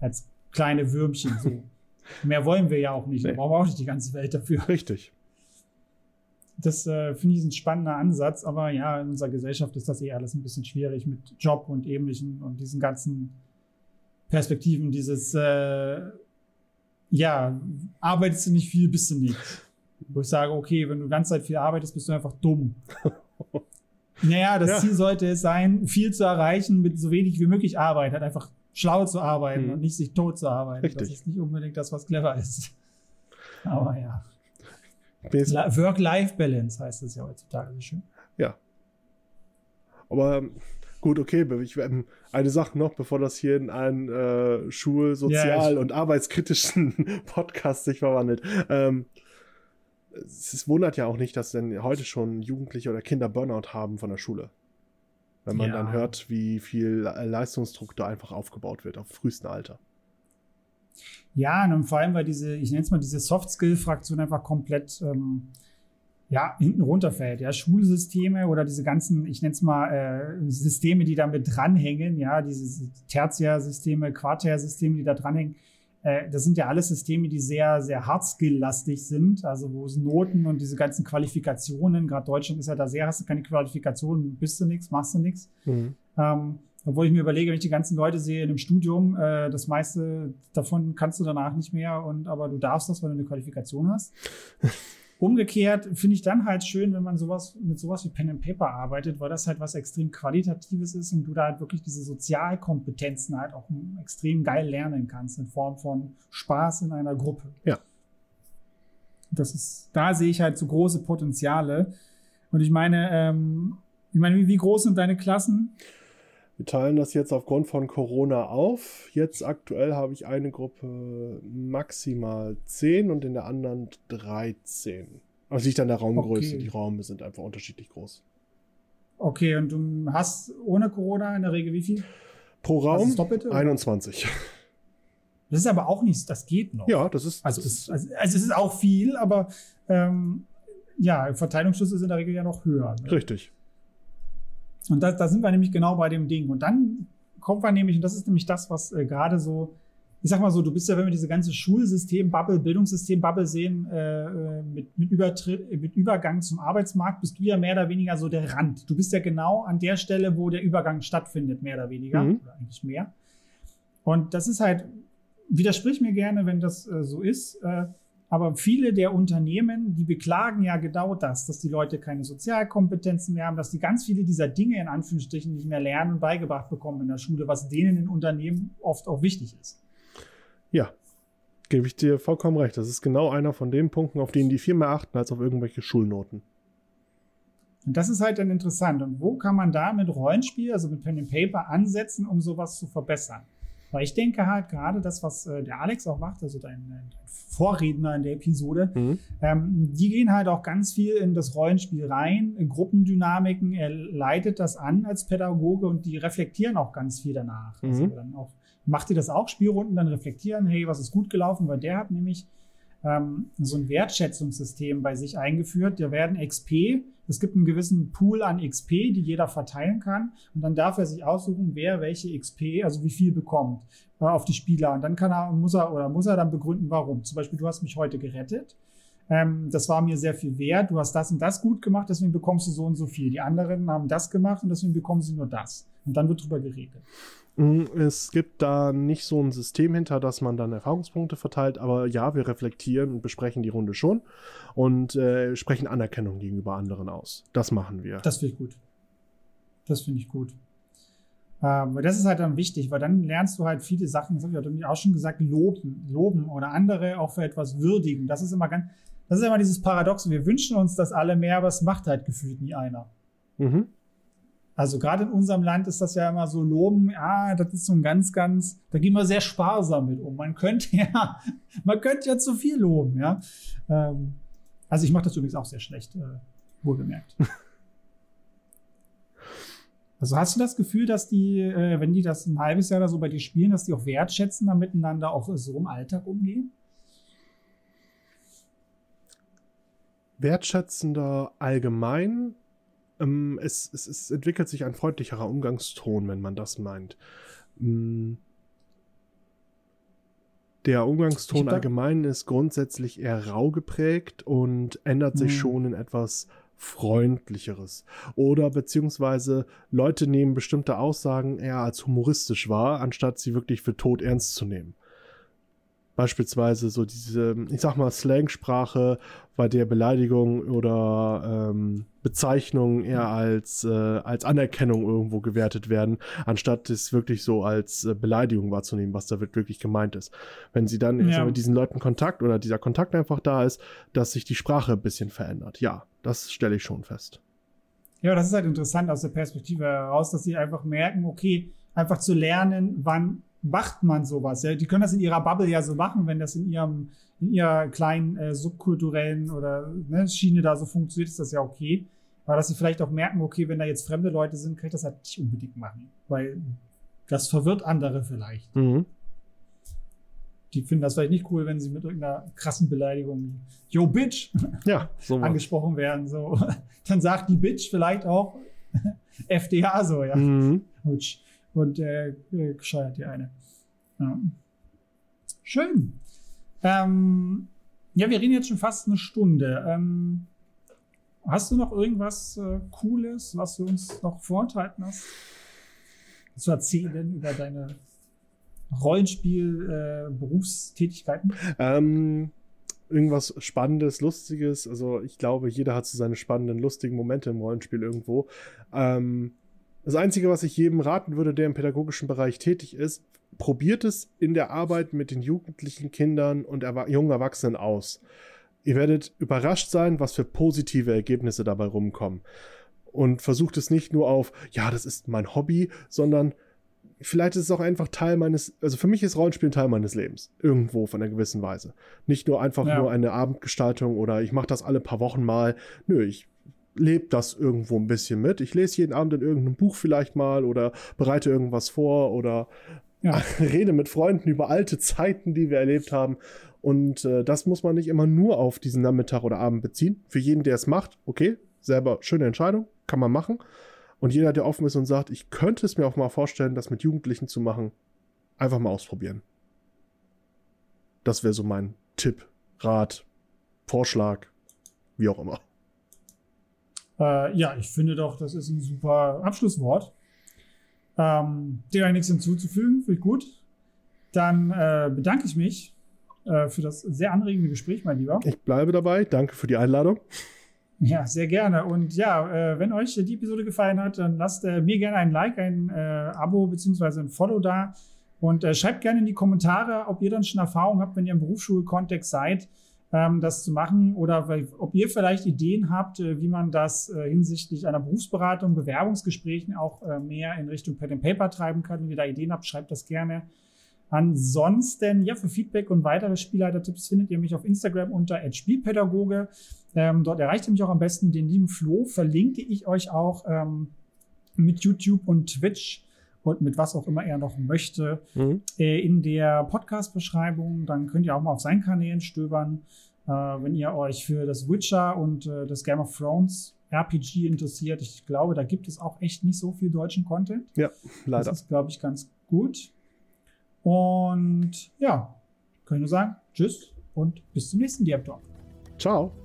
Als kleine Würmchen so. Mehr wollen wir ja auch nicht. Nee. Wir brauchen auch nicht die ganze Welt dafür. Richtig. Das äh, finde ich ein spannender Ansatz, aber ja, in unserer Gesellschaft ist das eh alles ein bisschen schwierig mit Job und ähnlichen und diesen ganzen Perspektiven, dieses, äh, ja, arbeitest du nicht viel, bist du nicht. Wo ich sage, okay, wenn du die ganze Zeit viel arbeitest, bist du einfach dumm. naja, das ja. Ziel sollte es sein, viel zu erreichen mit so wenig wie möglich Arbeit. Halt einfach schlau zu arbeiten mhm. und nicht sich tot zu arbeiten. Richtig. Das ist nicht unbedingt das, was clever ist. Aber ja. Work-Life-Balance heißt es ja heutzutage so schön. Ja. Aber ähm, gut, okay, ich, ähm, eine Sache noch, bevor das hier in einen äh, Schul-, Sozial- ja, und arbeitskritischen Podcast sich verwandelt. Ähm, es wundert ja auch nicht, dass denn heute schon Jugendliche oder Kinder Burnout haben von der Schule. Wenn man ja. dann hört, wie viel Leistungsdruck da einfach aufgebaut wird, auf frühestem Alter. Ja, und vor allem, weil diese, ich nenne es mal diese Soft-Skill-Fraktion einfach komplett ähm, ja, hinten runterfällt. Ja, Schulsysteme oder diese ganzen, ich nenne es mal äh, Systeme, die damit dranhängen, ja, diese Tertiärsysteme, Quartärsysteme, die da dranhängen, äh, das sind ja alles Systeme, die sehr, sehr hard-skill-lastig sind, also wo es Noten und diese ganzen Qualifikationen, gerade Deutschland ist ja da sehr, hast du keine Qualifikationen, bist du nichts, machst du nichts. Mhm. Ähm, obwohl ich mir überlege, wenn ich die ganzen Leute sehe in einem Studium, äh, das meiste davon kannst du danach nicht mehr, und aber du darfst das, weil du eine Qualifikation hast. Umgekehrt finde ich dann halt schön, wenn man sowas mit sowas wie Pen and Paper arbeitet, weil das halt was extrem Qualitatives ist und du da halt wirklich diese Sozialkompetenzen halt auch extrem geil lernen kannst in Form von Spaß in einer Gruppe. Ja. Das ist, da sehe ich halt so große Potenziale. Und ich meine, ähm, ich meine, wie, wie groß sind deine Klassen? Wir teilen das jetzt aufgrund von Corona auf. Jetzt aktuell habe ich eine Gruppe maximal 10 und in der anderen 13. Also liegt an der Raumgröße. Okay. Die Räume sind einfach unterschiedlich groß. Okay, und du hast ohne Corona in der Regel wie viel? Pro Raum Doppelte, 21. Das ist aber auch nichts, das geht noch. Ja, das ist. Also, das, also, also es ist auch viel, aber ähm, ja, Verteilungsschlüsse sind in der Regel ja noch höher. Ne? Richtig. Und da, da sind wir nämlich genau bei dem Ding. Und dann kommt man nämlich, und das ist nämlich das, was äh, gerade so, ich sag mal so, du bist ja, wenn wir diese ganze Schulsystem, Bubble, Bildungssystem, Bubble sehen, äh, äh mit, mit, Übertritt, mit Übergang zum Arbeitsmarkt, bist du ja mehr oder weniger so der Rand. Du bist ja genau an der Stelle, wo der Übergang stattfindet, mehr oder weniger, mhm. oder eigentlich mehr. Und das ist halt, widersprich mir gerne, wenn das äh, so ist. Äh, aber viele der Unternehmen, die beklagen ja genau das, dass die Leute keine Sozialkompetenzen mehr haben, dass die ganz viele dieser Dinge in Anführungsstrichen nicht mehr lernen und beigebracht bekommen in der Schule, was denen in Unternehmen oft auch wichtig ist. Ja, gebe ich dir vollkommen recht. Das ist genau einer von den Punkten, auf denen die viel mehr achten als auf irgendwelche Schulnoten. Und das ist halt dann interessant. Und wo kann man da mit Rollenspiel, also mit Pen and Paper ansetzen, um sowas zu verbessern? Weil ich denke halt gerade das, was äh, der Alex auch macht, also dein, dein Vorredner in der Episode, mhm. ähm, die gehen halt auch ganz viel in das Rollenspiel rein, in Gruppendynamiken. Er leitet das an als Pädagoge und die reflektieren auch ganz viel danach. Also mhm. Also dann auch, macht ihr das auch, Spielrunden, dann reflektieren, hey, was ist gut gelaufen, weil der hat nämlich ähm, so ein Wertschätzungssystem bei sich eingeführt. Da werden XP, es gibt einen gewissen Pool an XP, die jeder verteilen kann. Und dann darf er sich aussuchen, wer welche XP, also wie viel bekommt äh, auf die Spieler. Und dann kann er, muss er oder muss er dann begründen, warum. Zum Beispiel, du hast mich heute gerettet. Ähm, das war mir sehr viel wert. Du hast das und das gut gemacht, deswegen bekommst du so und so viel. Die anderen haben das gemacht und deswegen bekommen sie nur das. Und dann wird drüber geredet. Mm, es gibt da nicht so ein System hinter, dass man dann Erfahrungspunkte verteilt, aber ja, wir reflektieren und besprechen die Runde schon und äh, sprechen Anerkennung gegenüber anderen aus. Das machen wir. Das finde ich gut. Das finde ich gut. Ähm, das ist halt dann wichtig, weil dann lernst du halt viele Sachen, das habe ich auch schon gesagt, loben, loben oder andere auch für etwas würdigen. Das ist immer ganz, das ist immer dieses Paradox. Wir wünschen uns das alle mehr, aber es macht halt gefühlt nie einer. Mhm. Also gerade in unserem Land ist das ja immer so loben, ja, das ist so ein ganz, ganz, da gehen wir sehr sparsam mit um. Man könnte ja, man könnte ja zu viel loben, ja. Ähm, also ich mache das übrigens auch sehr schlecht, äh, wohlgemerkt. also hast du das Gefühl, dass die, äh, wenn die das ein halbes Jahr oder so bei dir spielen, dass die auch wertschätzen, da miteinander auch so im Alltag umgehen? Wertschätzender allgemein ähm, es, es, es, entwickelt sich ein freundlicherer Umgangston, wenn man das meint. Mm. Der Umgangston allgemein ist grundsätzlich eher rau geprägt und ändert sich mhm. schon in etwas freundlicheres. Oder beziehungsweise Leute nehmen bestimmte Aussagen eher als humoristisch wahr, anstatt sie wirklich für tot ernst zu nehmen. Beispielsweise so diese, ich sag mal, Slangsprache, bei der Beleidigung oder ähm, Bezeichnungen eher als, äh, als Anerkennung irgendwo gewertet werden, anstatt es wirklich so als äh, Beleidigung wahrzunehmen, was da wirklich gemeint ist. Wenn sie dann ja. mit diesen Leuten Kontakt oder dieser Kontakt einfach da ist, dass sich die Sprache ein bisschen verändert. Ja, das stelle ich schon fest. Ja, das ist halt interessant aus der Perspektive heraus, dass sie einfach merken, okay, einfach zu lernen, wann macht man sowas? Ja? Die können das in ihrer Bubble ja so machen, wenn das in ihrem, in ihrer kleinen äh, subkulturellen oder ne, Schiene da so funktioniert, ist das ja okay. Aber dass sie vielleicht auch merken, okay, wenn da jetzt fremde Leute sind, kann ich das halt nicht unbedingt machen. Weil das verwirrt andere vielleicht. Mhm. Die finden das vielleicht nicht cool, wenn sie mit irgendeiner krassen Beleidigung, yo, Bitch, ja, so angesprochen werden. So. Dann sagt die Bitch vielleicht auch FDH so, ja. Mhm und äh, äh, gescheuert die eine. Ja. Schön. Ähm, ja, wir reden jetzt schon fast eine Stunde. Ähm, hast du noch irgendwas äh, Cooles, was du uns noch vorenthalten hast? Zu erzählen über deine Rollenspiel-Berufstätigkeiten? Äh, ähm, irgendwas Spannendes, Lustiges. Also ich glaube, jeder hat so seine spannenden, lustigen Momente im Rollenspiel irgendwo. Ähm, das Einzige, was ich jedem raten würde, der im pädagogischen Bereich tätig ist, probiert es in der Arbeit mit den jugendlichen Kindern und erwa jungen Erwachsenen aus. Ihr werdet überrascht sein, was für positive Ergebnisse dabei rumkommen. Und versucht es nicht nur auf, ja, das ist mein Hobby, sondern vielleicht ist es auch einfach Teil meines, also für mich ist Rollenspiel Teil meines Lebens. Irgendwo von einer gewissen Weise. Nicht nur einfach ja. nur eine Abendgestaltung oder ich mache das alle paar Wochen mal. Nö, ich lebt das irgendwo ein bisschen mit. Ich lese jeden Abend in irgendeinem Buch vielleicht mal oder bereite irgendwas vor oder ja. rede mit Freunden über alte Zeiten, die wir erlebt haben. Und äh, das muss man nicht immer nur auf diesen Nachmittag oder Abend beziehen. Für jeden, der es macht, okay, selber schöne Entscheidung, kann man machen. Und jeder, der offen ist und sagt, ich könnte es mir auch mal vorstellen, das mit Jugendlichen zu machen, einfach mal ausprobieren. Das wäre so mein Tipp, Rat, Vorschlag, wie auch immer. Äh, ja, ich finde doch, das ist ein super Abschlusswort. Ähm, dem nichts hinzuzufügen, finde ich gut. Dann äh, bedanke ich mich äh, für das sehr anregende Gespräch, mein Lieber. Ich bleibe dabei. Danke für die Einladung. Ja, sehr gerne. Und ja, äh, wenn euch die Episode gefallen hat, dann lasst äh, mir gerne ein Like, ein äh, Abo bzw. ein Follow da. Und schreibt gerne in die Kommentare, ob ihr dann schon Erfahrung habt, wenn ihr im Berufsschulkontext seid das zu machen oder ob ihr vielleicht Ideen habt, äh, wie man das äh, hinsichtlich einer Berufsberatung, Bewerbungsgesprächen auch äh, mehr in Richtung Pen and Paper treiben kann. Wenn ihr da Ideen habt, schreibt das gerne. Ansonsten, ja, für Feedback und weitere Spielleiter-Tipps findet ihr mich auf Instagram unter Spielpädagoge. Ähm, dort erreicht ihr mich auch am besten. Den lieben Flo verlinke ich euch auch ähm, mit YouTube und Twitch und mit was auch immer er noch möchte mhm. äh, in der Podcast-Beschreibung. Dann könnt ihr auch mal auf seinen Kanälen stöbern. Äh, wenn ihr euch für das Witcher und äh, das Game of Thrones RPG interessiert. Ich glaube, da gibt es auch echt nicht so viel deutschen Content. Ja, leider. Das ist, glaube ich, ganz gut. Und ja, können wir sagen, tschüss und bis zum nächsten Talk. Ciao.